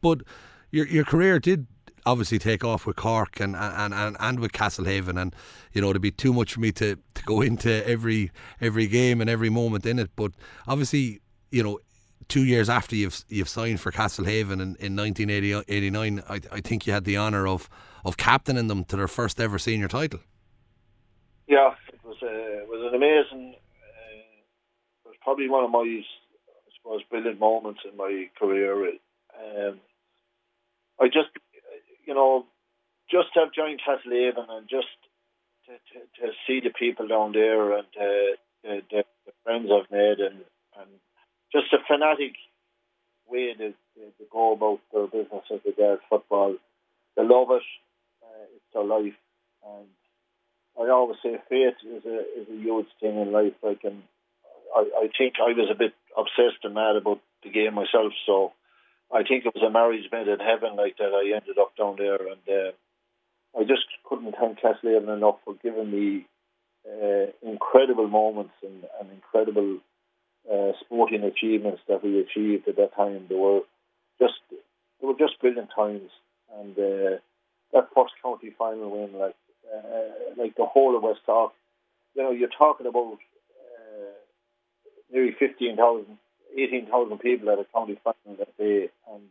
But your your career did obviously take off with Cork and, and, and, and with Castlehaven and you know it'd be too much for me to, to go into every every game and every moment in it but obviously you know two years after you've you've signed for Castlehaven in, in 1989, I, I think you had the honour of, of captaining them to their first ever senior title. Yeah, it was uh, it was an amazing. Uh, it was probably one of my, I suppose, brilliant moments in my career. Um, I just, you know, just to have joined Castlehaven and just to, to, to see the people down there and uh, the, the, friends I've made and and just a fanatic way to, to go about their business as regards football. They love it. Uh, it's their life, and I always say faith is a is a huge thing in life. Like, and I, I think I was a bit obsessed and mad about the game myself, so I think it was a marriage made in heaven like that. I ended up down there, and uh, I just couldn't thank Castlehaven enough for giving me uh, incredible moments and, and incredible uh, sporting achievements that we achieved at that time. They were just they were just brilliant times, and uh, that first county final win, like uh, like the whole of West Cork, you know, you're talking about uh, nearly 15,000, 18,000 people at a county final that day, and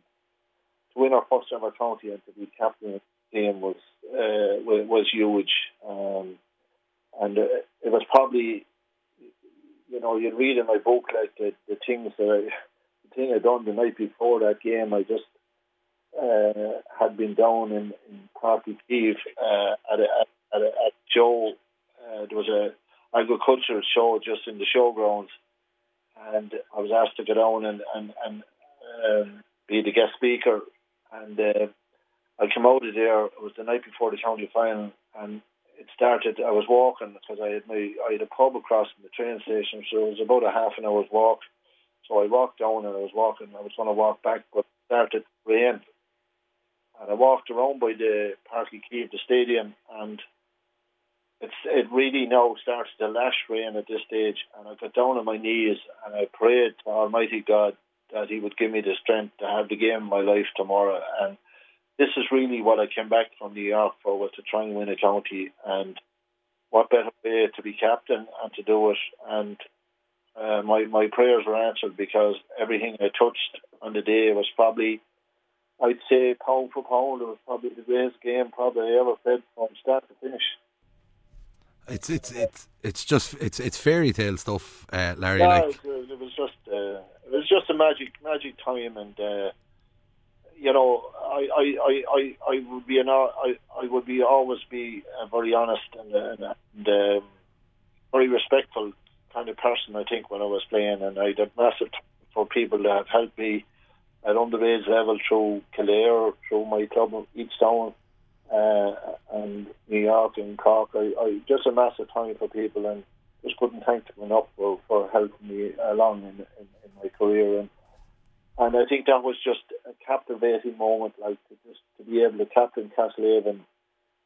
to win our first ever county and to be captain of the game was uh, was huge. Um, and uh, it was probably you know, you'd read in my book like the, the things that I, the thing I done the night before that game. I just uh, had been down in in Parky Kiev uh, at a at a, at show. Uh, there was a agricultural show just in the showgrounds, and I was asked to go down and and and um, be the guest speaker. And uh, I came out of there. It was the night before the county final, and it started. I was walking because I had my I had a pub across from the train station, so it was about a half an hour's walk. So I walked down and I was walking. I was going to walk back, but it started to rain, and I walked around by the Uí Chaoimh, the stadium, and it's it really now starts to lash rain at this stage. And I got down on my knees and I prayed to Almighty God that He would give me the strength to have the game of my life tomorrow. And this is really what I came back from New York for was to try and win a county and what better way to be captain and to do it and uh, my my prayers were answered because everything I touched on the day was probably I'd say pound for pound it was probably the greatest game probably I ever played from start to finish. It's it's it's it's just it's it's fairy tale stuff, uh, Larry. Yeah, like it, was just uh, it was just a magic magic time and. Uh, you know, I, I, I, I, I would be an, I, I would be always be a very honest and, and, and um, very respectful kind of person. I think when I was playing, and I had massive for people that have helped me at underage level through Kildare, through my club Eadestown, uh, and New York and Cork. I, I just a massive time for people, and just couldn't thank them enough for, for helping me along in, in, in my career. And and I think that was just a captivating moment, like to just to be able to captain Castlehaven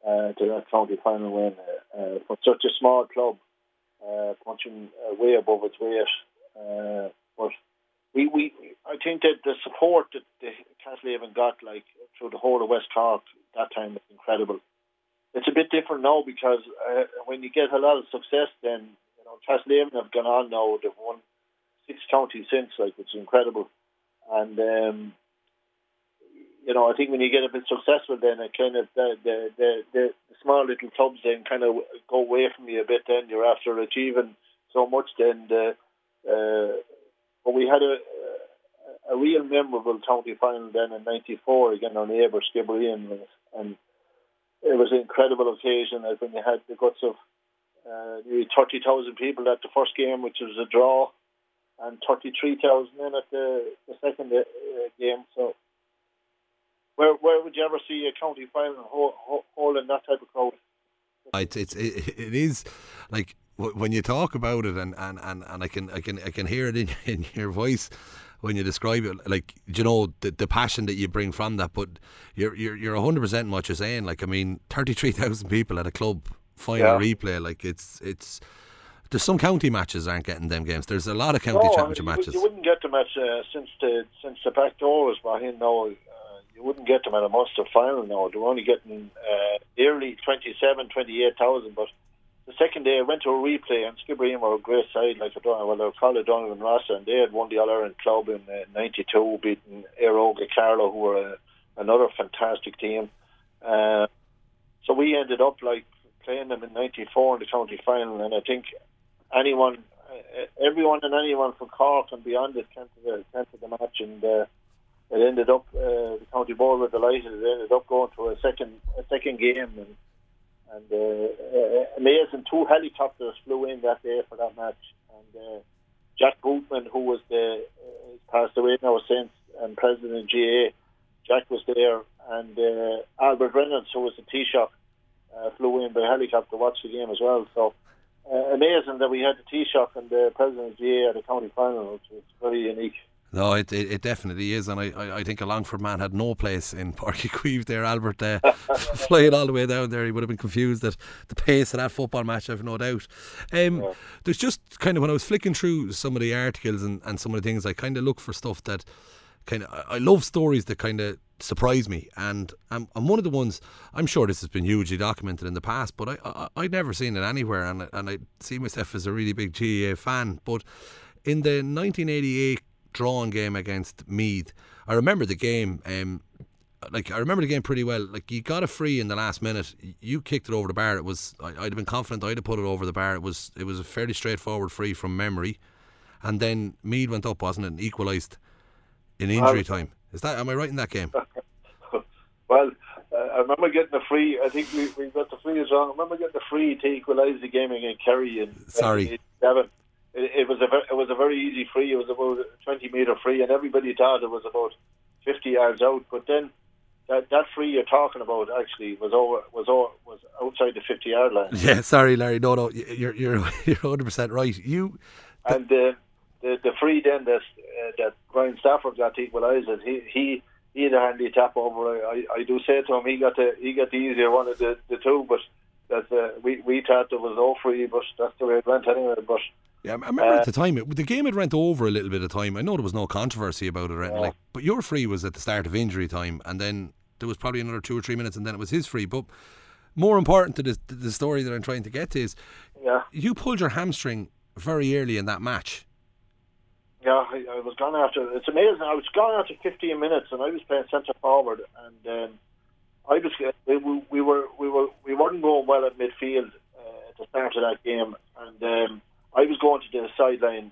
uh, to that county final win uh, uh, for such a small club, uh, punching uh, way above its weight. But we, we, I think that the support that the Castlehaven got, like through the whole of West Cork that time was incredible. It's a bit different now because uh, when you get a lot of success, then you know Castlehaven have gone on now. They've won six counties since, like it's incredible, and um, you know I think when you get a bit successful, then it kind of the the the, the, the small little clubs then kind of go away from you a bit. Then you're after achieving so much. Then the uh, but we had a a real memorable county final then in '94 again our neighbour Skibbereen, and it was an incredible occasion. Like when you had the guts of uh, nearly 30,000 people at the first game, which was a draw, and 33,000 in at the, the second uh, game. So, where where would you ever see a county final holding that type of crowd? It's, it's it, it is like when you talk about it, and, and, and, and I can I can I can hear it in in your voice when you describe it, like you know the, the passion that you bring from that. But you're you're you're hundred percent what you're saying. Like I mean, thirty three thousand people at a club final yeah. replay. Like it's it's. There's some county matches aren't getting them games. There's a lot of county no, championship I mean, matches. You wouldn't get them at uh, since the since the back door was behind now. Uh, you wouldn't get them at a Munster final now. They're only getting uh, nearly 27, 28,000, but the second day I went to a replay and Skibbereen were a great side like I don't well they were called Donovan Rossa and they had won the All Ireland club in '92, uh, '92 beating Éire Óga Carlow who were a, another fantastic team. Uh, so we ended up like playing them in '94 in the county final and I think anyone, uh, everyone and anyone from Cork and beyond it came to the came to the match and. Uh, it ended up uh, the county board were delighted. It ended up going to a second a second game, and and uh, uh, amazing, two helicopters flew in that day for that match. And uh, Jack Boothman, who was the uh, passed away now since, and president of GAA, Jack was there, and uh, Albert Reynolds, who was the Taoiseach, uh, flew in by helicopter to watch the game as well. So uh, amazing that we had the Taoiseach and the president of GAA at the county final, which was very unique. No, it, it, it definitely is, and I, I, I, think a Longford man had no place in Páirc Uí Chaoimh there. Albert uh, flying all the way down there, he would have been confused at the pace of that football match. I've no doubt. Um, yeah. There's just kind of when I was flicking through some of the articles and, and some of the things, I kind of look for stuff that kind of I love stories that kind of surprise me, and I'm, I'm one of the ones. I'm sure this has been hugely documented in the past, but I, I I'd never seen it anywhere, and and I see myself as a really big GAA fan, but. In the 1988 drawn game against Meath. I remember the game. Um, like I remember the game pretty well. Like you got a free in the last minute. You kicked it over the bar. It was I, would have been confident I'd have put it over the bar. It was it was a fairly straightforward free from memory, and then Meath went up, wasn't it, and equalised in injury time. Is that am I right in that game? well, uh, I remember getting the free. I think we, we got the free as wrong. I remember getting the free to equalise the game against Kerry in sorry. Seven it, it was a it was a very easy free. It was about a twenty meter free, and everybody thought it was about fifty yards out. But then that that free you're talking about actually was over was over, was outside the fifty yard line. Yeah, sorry, Larry. No, no, you're you're you're hundred percent right. You and the the the free then that uh, that Brian Stafford got to equalise it. He he. He had a handy tap over. I, I do say to him, he got the he got the easier one of the, the two, but that uh, we we thought there was no free, but that's the way it went anyway. But yeah, I remember uh, at the time it, the game had rent over a little bit of time. I know there was no controversy about it, right? Yeah. like, but your free was at the start of injury time, and then there was probably another two or three minutes, and then it was his free. But more important to the, the story that I'm trying to get to is, yeah, you pulled your hamstring very early in that match. Yeah, I, I was gone after. It's amazing. I was gone after 15 minutes, and I was playing centre forward, and um, I was we, we were we were we weren't going well at midfield uh, at the start of that game, and. Um, I was going to the sideline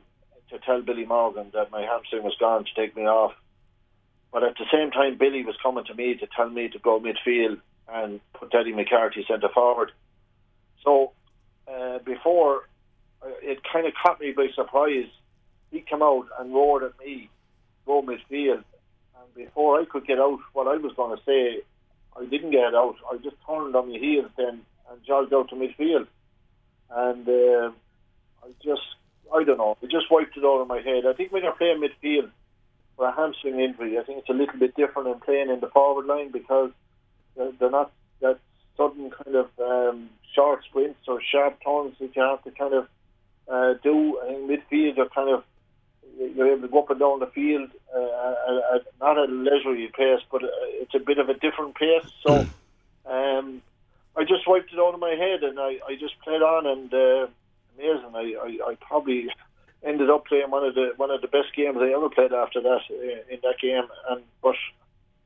to tell Billy Morgan that my hamstring was gone to take me off. But at the same time, Billy was coming to me to tell me to go midfield and put Teddy McCarthy centre forward. So uh, before, uh, it kind of caught me by surprise. He came out and roared at me, go midfield. And before I could get out what I was going to say, I didn't get out. I just turned on my heels then and jogged out to midfield. And uh, I just, I don't know. It just wiped it out of my head. I think when you're playing midfield for a hamstring injury, I think it's a little bit different than playing in the forward line because they're not that sudden kind of um, short sprints or sharp turns that you have to kind of uh, do. In midfield, you're kind of you're able to go up and down the field, uh, at, not at a leisurely pace, but uh, it's a bit of a different pace. So um, I just wiped it out of my head and I, I just played on and uh, amazing. I, I, I probably ended up playing one of the one of the best games I ever played after that uh, in that game. And but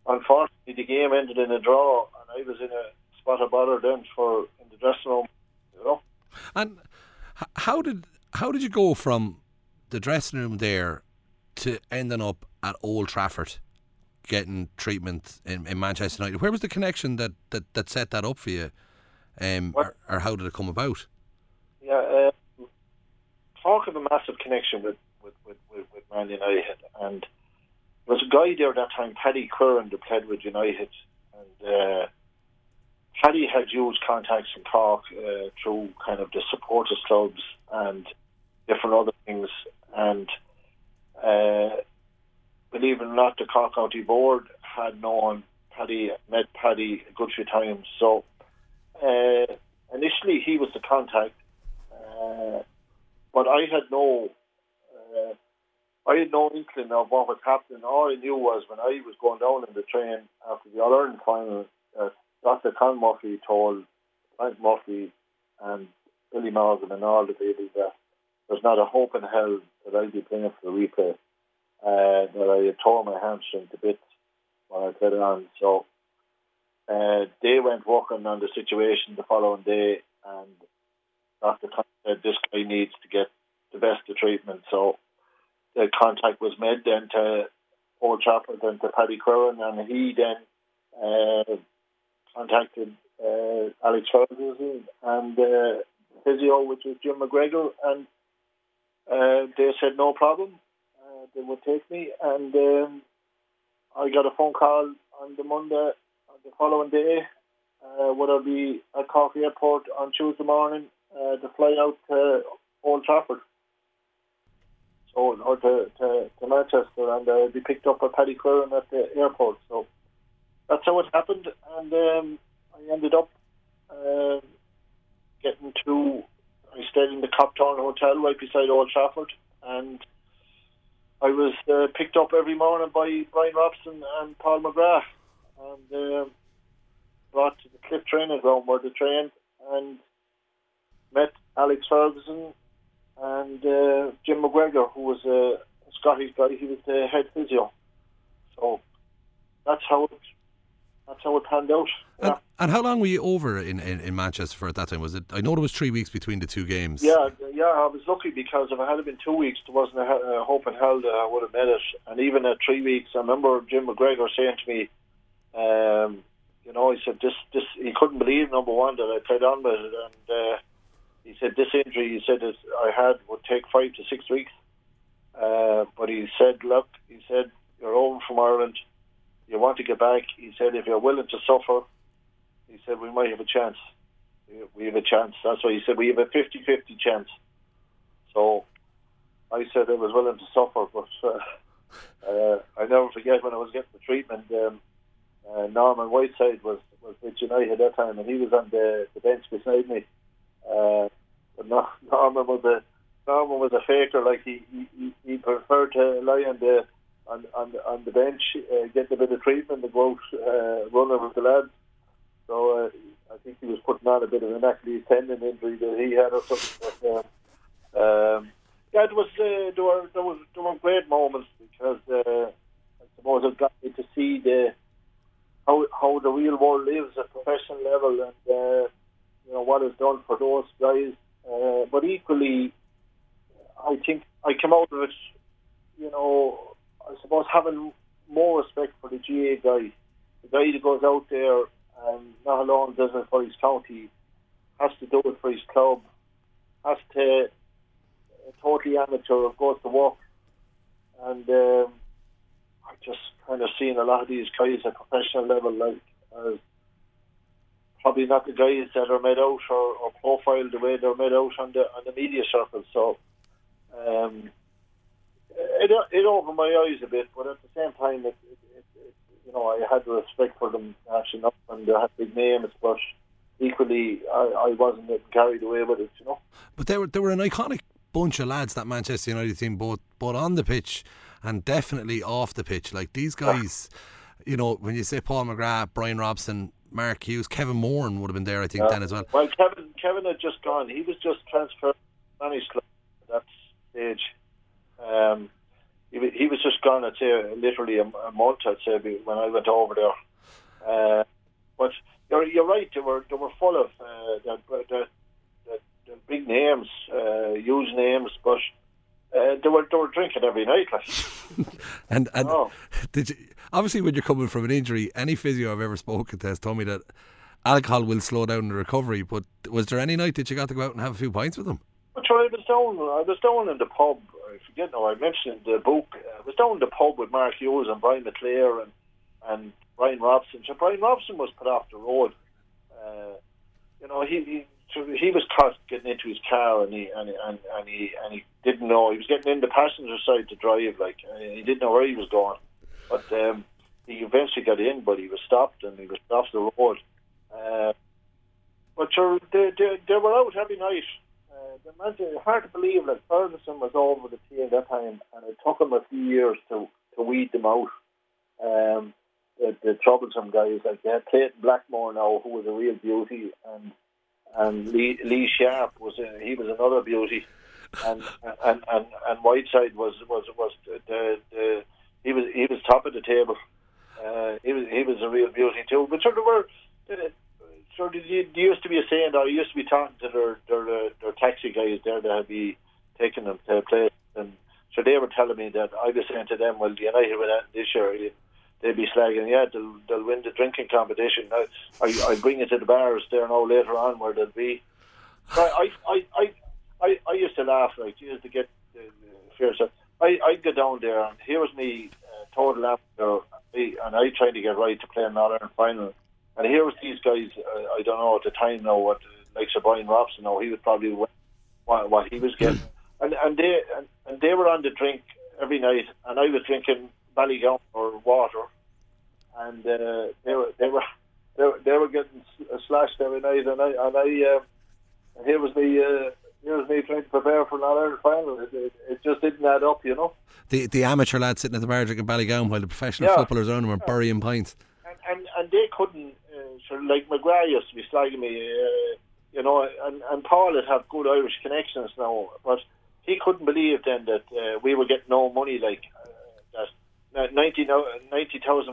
unfortunately, the game ended in a draw, and I was in a spot of bother then for in the dressing room. You know. And how did how did you go from the dressing room there to ending up at Old Trafford? Getting treatment in, in Manchester United. Where was the connection that, that, that set that up for you, um, or, or how did it come about? Yeah, uh, talk of a massive connection with, with, with, with, with Man United. And there was a guy there at that time, Paddy Crerand, that played with United. And uh, Paddy had used contacts in Cork uh, through kind of the supporters clubs and different other things. And uh, believe it or not, the Cork County Board had known Paddy, met Paddy a good few times. So uh, initially he was the contact, uh, but I had no, uh, I had no inkling of what was happening. All I knew was when I was going down in the train after the All Ireland final, uh, Dr. Con Murphy told Frank Murphy and Billy Morgan and all the babies that there's not a hope in hell that I'll be playing for the replay. Uh, that I had torn my hamstring to bits when I played on. So uh, they went working on the situation the following day, and Dr. Con said this guy needs to get the best of treatment. So the contact was made then to Old Trafford and to Paddy Crerand, and he then uh, contacted uh, Alex Ferguson and uh, physio, which was Jim McGregor, and uh, they said no problem. Uh, they would take me, and um, I got a phone call on the Monday, on the following day. Uh, would I be at Cork Airport on Tuesday morning uh, to fly out to Old Trafford? So, or to, to, to Manchester, and uh, be picked up by Paddy Crerand at the airport. So that's how it happened, and um, I ended up uh, getting to. I stayed in the Copthorne Hotel right beside Old Trafford, and I was uh, picked up every morning by Bryan Robson and Paul McGrath, and uh, brought to the Cliff training ground where they trained, and met Alex Ferguson and uh, Jim McGregor, who was a Scottish guy. He was the head physio. So that's how it that's how it panned out. And, Yeah, and how long were you over in, in, in Manchester for at that time? Was it? I know there was three weeks between the two games. yeah, yeah. I was lucky because if it had been two weeks, there wasn't a, a hope in hell that I would have made it. And even at three weeks, I remember Jim McGregor saying to me, um, you know, he said this, this. He couldn't believe number one that I played on with it, and uh, he said this injury, he said I had would take five to six weeks. Uh, but he said, look, he said you're over from Ireland. You want to get back. He said if you're willing to suffer, he said we might have a chance. We- We have a chance. That's why he said we have a 50-50 chance. So I said I was willing to suffer, but uh, uh, I never forget when I was getting the treatment. Um, uh, Norman Whiteside was was with United at that time, and he was on the, the bench beside me. Uh, Norman was a Norman was a faker. Like he he, he- preferred to lie on the on on the, on the bench, uh, get a bit of treatment, and go out uh, running with the lads. So uh, I think he was putting on a bit of an Achilles tendon injury that he had or something. But, um, um, yeah, it was uh, there were there was there were great moments because uh, I suppose it got me to see the how how the real world lives at professional level and uh, you know what is done for those guys. Uh, but equally, I think I came out of it, you know, I suppose having more respect for the GAA guy, the guy that goes out there and not alone does it for his county, has to do it for his club, has to uh, totally amateur goes to work, and um, I just kind of seen a lot of these guys at professional level, like as probably not the guys that are made out or, or profiled the way they're made out on the on the media circle. So um, it it opened my eyes a bit, but at the same time, it, it, it, it, you know, I had respect for them actually up and they had big names, but equally, I, I wasn't getting carried away with it, you know. But they were they were an iconic bunch of lads that Manchester United team, both both on the pitch and definitely off the pitch. Like these guys, you know, when you say Paul McGrath, Bryan Robson, Mark Hughes, Kevin Moran would have been there, I think, then as well. Well, Kevin Kevin had just gone. He was just transferred to Spanish club at that stage. Um, he, he was just gone, I'd say, literally a, a month, I'd say, when I went over there. Uh, but you're, you're right, they were, they were full of uh, the, the, the, the big names, uh, huge names, but uh, they, were, they were drinking every night. Like. And and Oh. did you, obviously when you're coming from an injury, any physio I've ever spoken to has told me that alcohol will slow down the recovery. But was there any night that you got to go out and have a few pints with them? But sure, I was down. I was down in the pub. I forget now. I mentioned the book. I was down in the pub with Mark Hughes and Brian McClair and and Bryan Robson. So Bryan Robson was put off the road. Uh, you know, he, he he was caught getting into his car and he and, and and he and he didn't know he was getting in the passenger side to drive. Like he didn't know where he was going. But um, he eventually got in, but he was stopped and he was off the road. Uh, but sure, they, they, they were out every night. Uh, man, it's hard to believe that Ferguson was over the team that time, and it took him a few years to, to weed them out. Um, the, the troublesome guys like they Clayton Blackmore now, who was a real beauty, and and Lee, Lee Sharpe was a, he was another beauty, and and and, and Whiteside was was was the, the he was he was top of the table. Uh, he was he was a real beauty too. But sure, there were. Uh, so there used to be a saying, or used to be talking to their their, uh, their taxi guys there that had be taking them to a place, and so they were telling me that I was saying to them, well, the United win that this year, they'd be slagging, yeah, they'll they'll win the drinking competition. I I, I bring it to the bars there now later on where they'll be. I I I I, I used to laugh like used to get uh, fierce. I I'd go down there and here was me uh, total amateur, I- and I tried to get right to play an All Ireland final. And here was these guys. Uh, I don't know at the time now what uh, like Sir Bryan Robson. Now he was probably what, what he was getting, and and they and, and they were on the drink every night, and I was drinking Ballygowan or water, and uh, they were they were they were, they were getting slashed every night, and I and I uh, and here was me. Uh, was me trying to prepare for an All Ireland final. It, it, it just didn't add up, you know. The the amateur lads sitting at the bar drinking Ballygowan while the professional Yeah. footballers around them are burying pints. and and, and they couldn't uh, sort of like McGrath used to be slagging me, uh, you know, and and Paul had have good Irish connections now, but he couldn't believe then that uh, we were getting no money like uh, that. 90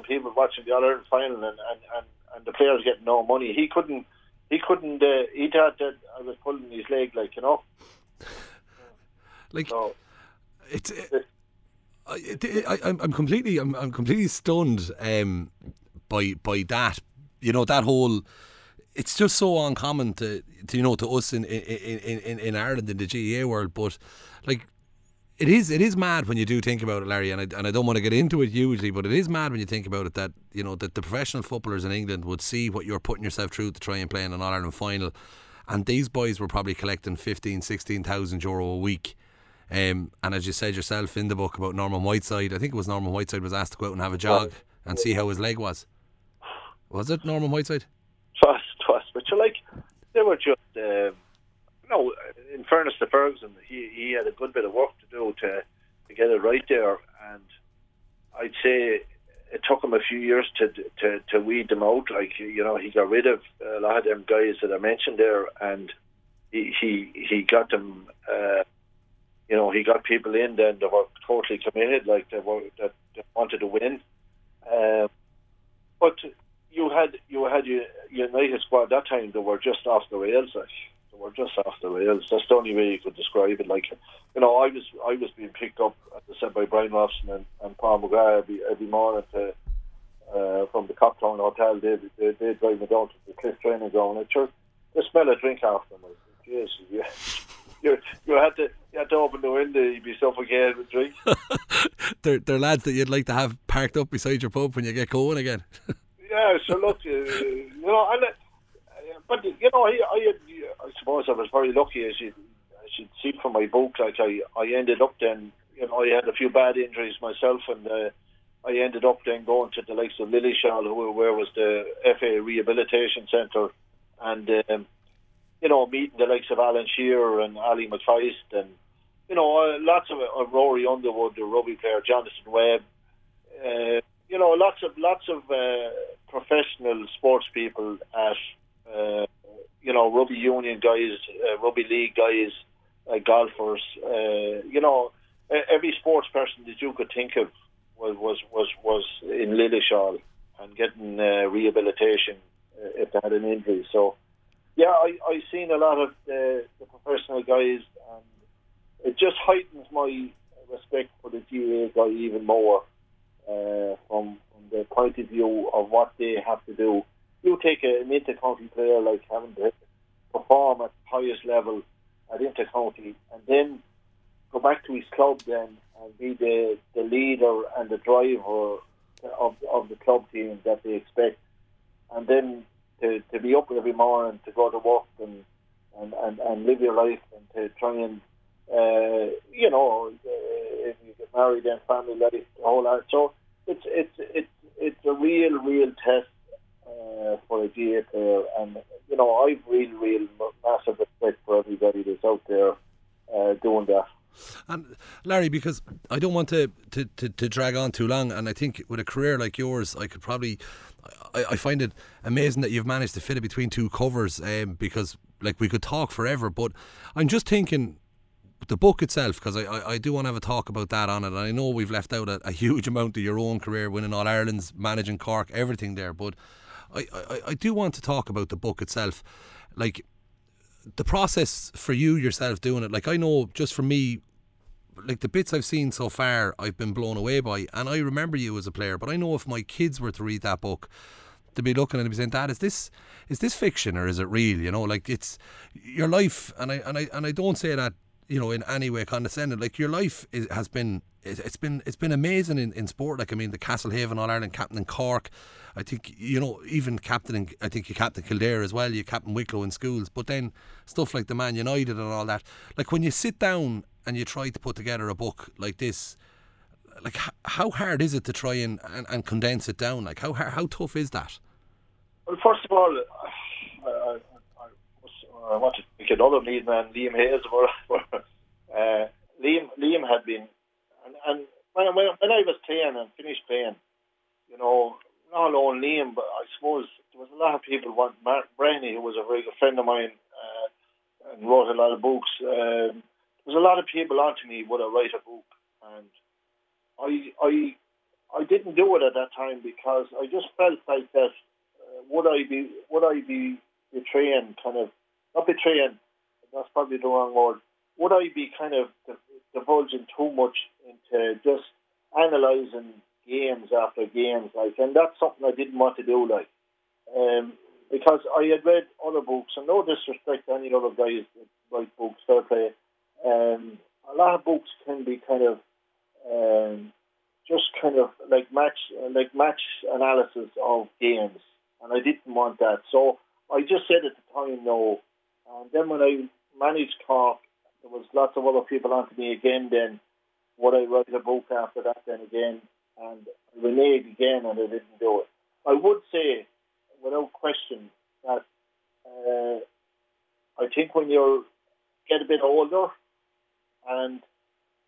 people watching the All Ireland final and, and, and, and the players getting no money. He couldn't. He couldn't. Uh, he thought that I was pulling his leg, like you know. Like So it's. I, it- I, I'm, I'm completely, I'm, I'm completely stunned um, by by that. You know that whole. It's just so uncommon to, to you know, to us in in, in, in, in Ireland in the GAA world, but like it is it is mad when you do think about it, Larry, and I, and I don't want to get into it hugely, but it is mad when you think about it that you know that the professional footballers in England would see what you're putting yourself through to try and play in an All Ireland final, and these boys were probably collecting 15, 16,000 euro a week. Um, and as you said yourself in the book about Norman Whiteside, I think it was Norman Whiteside was asked to go out and have a jog and see how his leg was. Was it Norman Whiteside? twas, twas. But you like, they were just, um, no. In fairness to Ferguson, he he had a good bit of work to do to to get it right there, and I'd say it took him a few years to to to weed them out. Like you know, he got rid of a lot of them guys that I mentioned there, and he he he got them. Uh, you know, he got people in then that were totally committed, like that were that, that wanted to win. Um, but you had you had your United squad that time that were just off the rails. Like just off the rails. That's the only way you could describe it. Like you know, I was I was being picked up, as I said, by Bryan Robson and, and Paul McGrath every, every morning to, uh, from the Copthorne Hotel. They they they drive me down to the Cliff training ground. And sure, the smell of drink after them. Jeez, yeah. You, you had to you had to open the window, you'd be suffocated with drink. They're, they're lads that you'd like to have parked up beside your pub when you get going again. Yeah, so look, uh, you know, and, uh, but you know, I, I, I suppose I was very lucky, as you, as you see from my book. Like I, I ended up then, you know, I had a few bad injuries myself, and uh, I ended up then going to the likes of Lilleshall, who where was the FA Rehabilitation Centre, and um, you know, meeting the likes of Alan Shearer and Ally McCoist, and you know, uh, lots of uh, Rory Underwood, the rugby player, Jonathan Webb. Uh, you know, lots of lots of uh, professional sports people at uh, you know rugby union guys, uh, rugby league guys, uh, golfers. Uh, you know, every sports person that you could think of was was was, was in Lilleshall and getting uh, rehabilitation uh, if they had an injury. So, yeah, I I seen a lot of the, the professional guys, and it just heightens my respect for the GAA guy even more uh, from, from the point of view of what they have to do. You take a, an inter-county player like having to perform at the highest level at inter-county, and then go back to his club then and be the, the leader and the driver of, of the club team that they expect. And then to, to be up every morning, to go to work and, and, and, and live your life and to try and, uh, you know, uh, if you get married and family life, all that. So it's, it's, it's, it's a real, real test uh, for a GAA player. And, you know, I've real, real massive respect for everybody that's out there uh, doing that. And Larry, because I don't want to, to, to, to, drag on too long, and I think with a career like yours, I could probably, I, I find it amazing that you've managed to fit it between two covers, um, because like we could talk forever. But I'm just thinking, the book itself, because I, I, I, do want to have a talk about that on it. And I know we've left out a, a huge amount of your own career, winning All Ireland's, managing Cork, everything there. But I, I, I do want to talk about the book itself. Like, the process for you yourself doing it, like I know just for me, like the bits I've seen so far, I've been blown away by. And I remember you as a player, but I know if my kids were to read that book, to be looking and be saying, "Dad, is this is this fiction or is it real?" You know, like it's your life, and I and I and I don't say that you know in any way condescending. Like your life is, has been it's been it's been amazing in, in sport. Like I mean, the Castlehaven All Ireland captain in Cork. I think you know even captain. I think you captain Kildare as well. You captain Wicklow in schools. But then stuff like the Man United and all that. Like when you sit down and you try to put together a book like this, like how hard is it to try and, and, and condense it down? Like how how tough is that? Well, first of all, I, I, want to thank another lead man, Liam Hayes, for uh, Liam. Liam had been, and, and when, when, when I was playing and finished playing, you know, not alone Liam, but I suppose there was a lot of people. Want Mark Brenny, who was a very good friend of mine, uh, and wrote a lot of books. Um, there's a lot of people onto me would I write a book, and I I I didn't do it at that time because I just felt like that. Uh, would I be would I be betraying kind of not betraying? That's probably the wrong word. Would I be kind of divulging too much into just analysing games after games, like, and that's something I didn't want to do, like, um, because I had read other books, and no disrespect to any other guys that write books, fair play, um, a lot of books can be kind of um, just kind of like match like match analysis of games, and I didn't want that. So I just said at the time no. And then when I managed Cork, there was lots of other people onto me again. Then would I write a book after that? Then again, and I reneged again, and I didn't do it. I would say, without question, that uh, I think when you get a bit older, and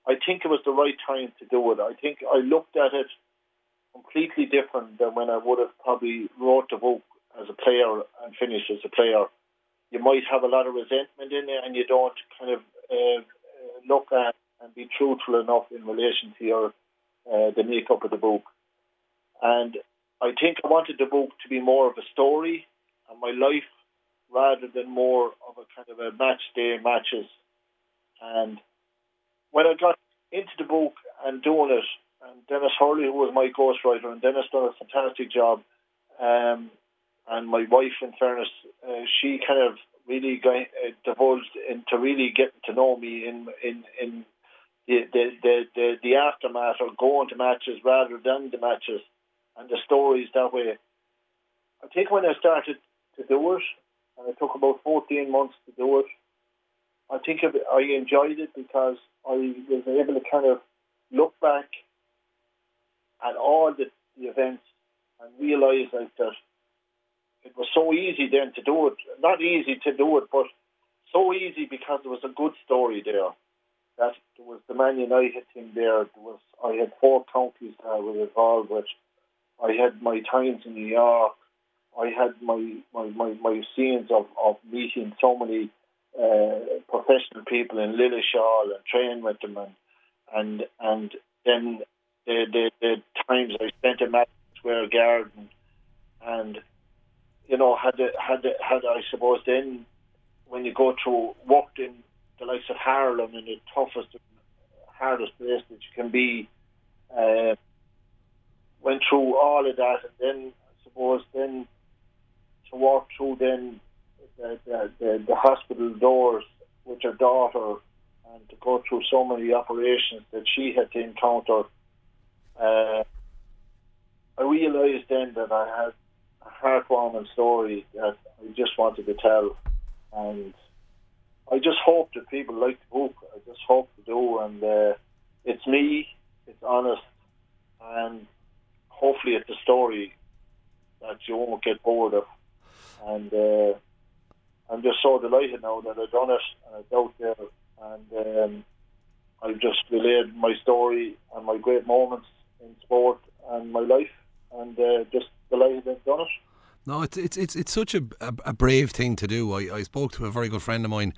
I think it was the right time to do it. I think I looked at it completely different than when I would have probably wrote the book as a player and finished as a player. You might have a lot of resentment in there and you don't kind of uh, look at and be truthful enough in relation to your uh, the makeup of the book. And I think I wanted the book to be more of a story and my life rather than more of a kind of a match day matches. And when I got into the book and doing it, and Dennis Hurley, who was my ghostwriter, and Dennis done a fantastic job. Um, and my wife, in fairness, uh, she kind of really got, uh, divulged into really getting to know me in in in the, the the, the the aftermath or going to matches rather than the matches and the stories that way. I think when I started to do it, and it took about fourteen months to do it, I think I enjoyed it because I was able to kind of look back at all the, the events and realise like that it was so easy then to do it. Not easy to do it, but so easy because there was a good story there. That there was the Man United team there. There was I had four counties that I was involved with. I had my times in New York. I had my my, my, my scenes of, of meeting so many uh, professional people in Lilleshall and training with them and and and then the, the, the times I spent in Madison Square Garden and you know had had had I suppose then when you go to walked in the likes of Harlem in the toughest hardest place that you can be uh, went through all of that and then I suppose then to walk through then the, the, the, the hospital doors with your daughter and to go through so many operations that she had to encounter. Uh, I realised then that I had heartwarming story that I just wanted to tell, and I just hope that people like the book. I just hope to do, and uh, it's me, it's honest, and hopefully it's a story that you won't get bored of, and. Uh, I'm just so delighted now that I've done it and it's out there, and um, I've just relayed my story and my great moments in sport and my life, and uh, just I've done it. No, it's it's it's, it's such a, a, a brave thing to do. I, I spoke to a very good friend of mine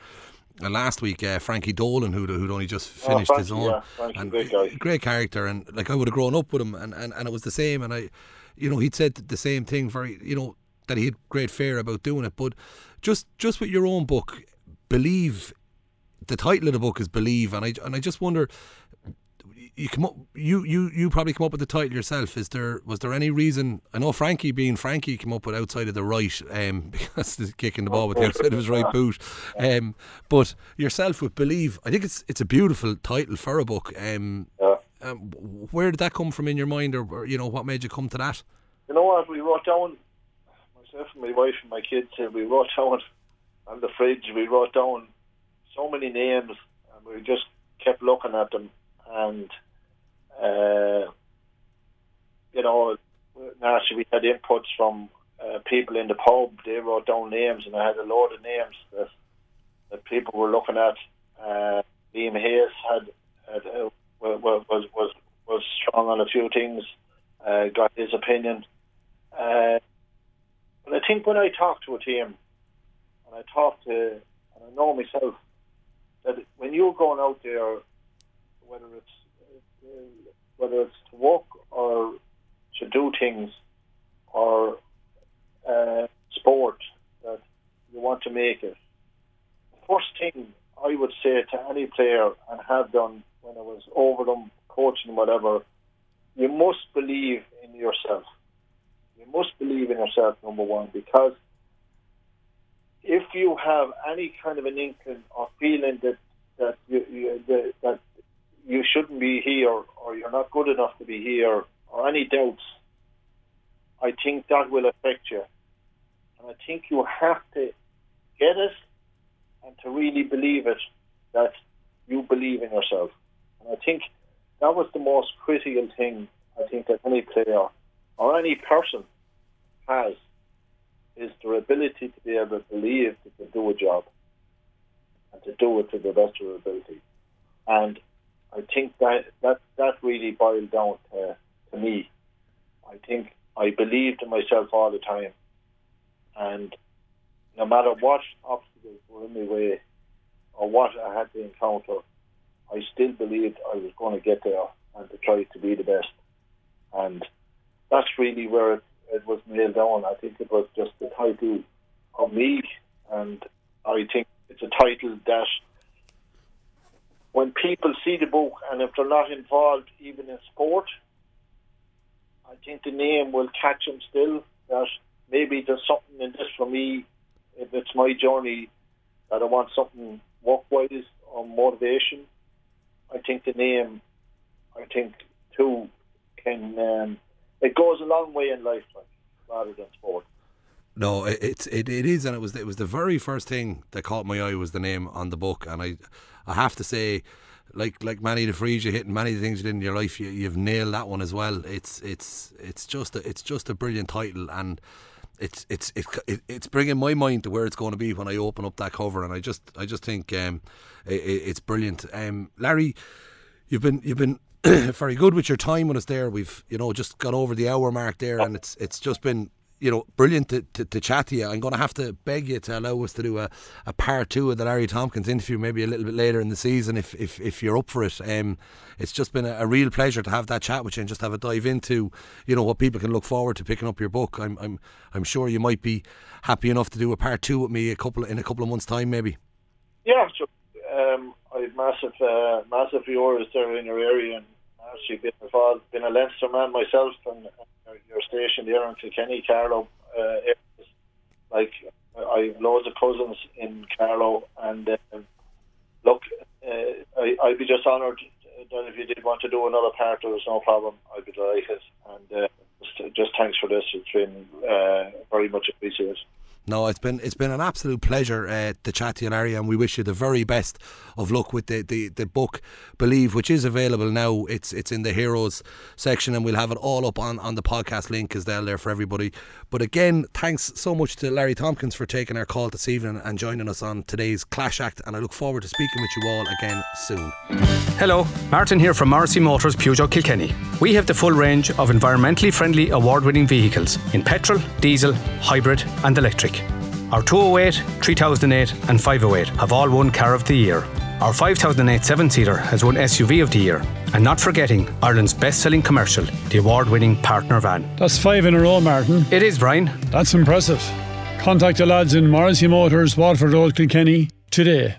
uh, last week, uh, Frankie Dolan, who'd, who'd only just finished oh, his own, yeah, Frankie, and great, great character, and like I would have grown up with him, and, and, and it was the same, and I, you know, he'd said the same thing. Very, you know, that he had great fear about doing it, but just just with your own book, believe. The title of the book is Believe, and I and I just wonder. You come up, you, you you probably come up with the title yourself. Is there was there any reason? I know Frankie being Frankie came up with outside of the right, um, because the kicking the ball with the outside of his right boot. Um, but yourself would believe, I think it's it's a beautiful title for a book. Um, Yeah. um, where did that come from in your mind, or, or you know what made you come to that? You know what? We wrote down myself and my wife and my kids. uh, We wrote down on the fridge. We wrote down so many names, and we just kept looking at them. And uh, you know, naturally we had inputs from uh, people in the pub. They wrote down names, and I had a load of names that that people were looking at. Uh, Liam Hayes had, had uh, was was was strong on a few things. Uh, got his opinion. Uh, but I think when I talk to a team, and I talk to, and I know myself, that when you're going out there, whether it's whether it's to walk or to do things or uh, sport that you want to make it, the first thing I would say to any player and have done when I was over them, coaching, whatever, you must believe in yourself. You must believe in yourself, number one, because if you have any kind of an inkling or feeling that that you, you that you shouldn't be here or you're not good enough to be here or any doubts, I think that will affect you. And I think you have to get it and to really believe it that you believe in yourself. And I think that was the most critical thing I think that any player or any person has is their ability to be able to believe that they do a job and to do it to the best of their ability. And I think that that, that really boiled down to, to me. I think I believed in myself all the time. And no matter what obstacles were in my way or what I had to encounter, I still believed I was going to get there and to try to be the best. And that's really where it, it was nailed down. I think it was just the title of me, and I think it's a title that when people see the book and if they're not involved even in sport, I think the name will catch them still. That maybe there's something in this for me. If it's my journey, that I want something work-wise or motivation. I think the name, I think too, can um, it goes a long way in life, like, rather than sport. No, it, it, it is, and it was it was the very first thing that caught my eye was the name on the book, and I I have to say, like like Manny the Freeze you hit many things you did in your life, you, you've nailed that one as well. It's it's it's just a, it's just a brilliant title, and it's it's it, it, it's bringing my mind to where it's going to be when I open up that cover, and I just I just think um, it, it's brilliant. Um, Larry, you've been you've been very good with your time when it's there. We've you know just got over the hour mark there, and it's it's just been you know, brilliant to, to, to, chat to you. I'm going to have to beg you to allow us to do a, a part two of the Larry Tompkins interview, maybe a little bit later in the season, if if, if you're up for it. Um, it's just been a, a, real pleasure to have that chat with you and just have a dive into, you know, what people can look forward to picking up your book. I'm I'm I'm sure you might be happy enough to do a part two with me a couple in a couple of months' time, maybe. Yeah, so, um, I've massive uh, massive viewers there in your area and actually been involved, been a Leinster man myself and your station there in Kilkenny, Carlow. Uh, like I have loads of cousins in Carlow, and um, look, uh, I, I'd be just honoured that if you did want to do another part, there was no problem. I'd be delighted, and uh, just, just thanks for this. It's been uh, very much appreciated. No, it's been it's been an absolute pleasure uh, to chat to you, Larry, and we wish you the very best of luck with the, the, the book Believe, which is available now. It's it's in the Heroes section, and we'll have it all up on, on the podcast link as well there for everybody. But again, thanks so much to Larry Tompkins for taking our call this evening and joining us on today's Clash Act, and I look forward to speaking with you all again soon. Hello, Martin here from Morrissey Motors Peugeot Kilkenny. We have the full range of environmentally friendly award-winning vehicles in petrol, diesel, hybrid, and electric. Our 208, 3008, and 508 have all won Car of the Year. Our 5008 seven seater has won SUV of the Year. And not forgetting Ireland's best selling commercial, the award winning partner van. That's five in a row, Martin. It is, Brian. That's impressive. Contact the lads in Morrissey Motors, Waterford Road, Kilkenny today.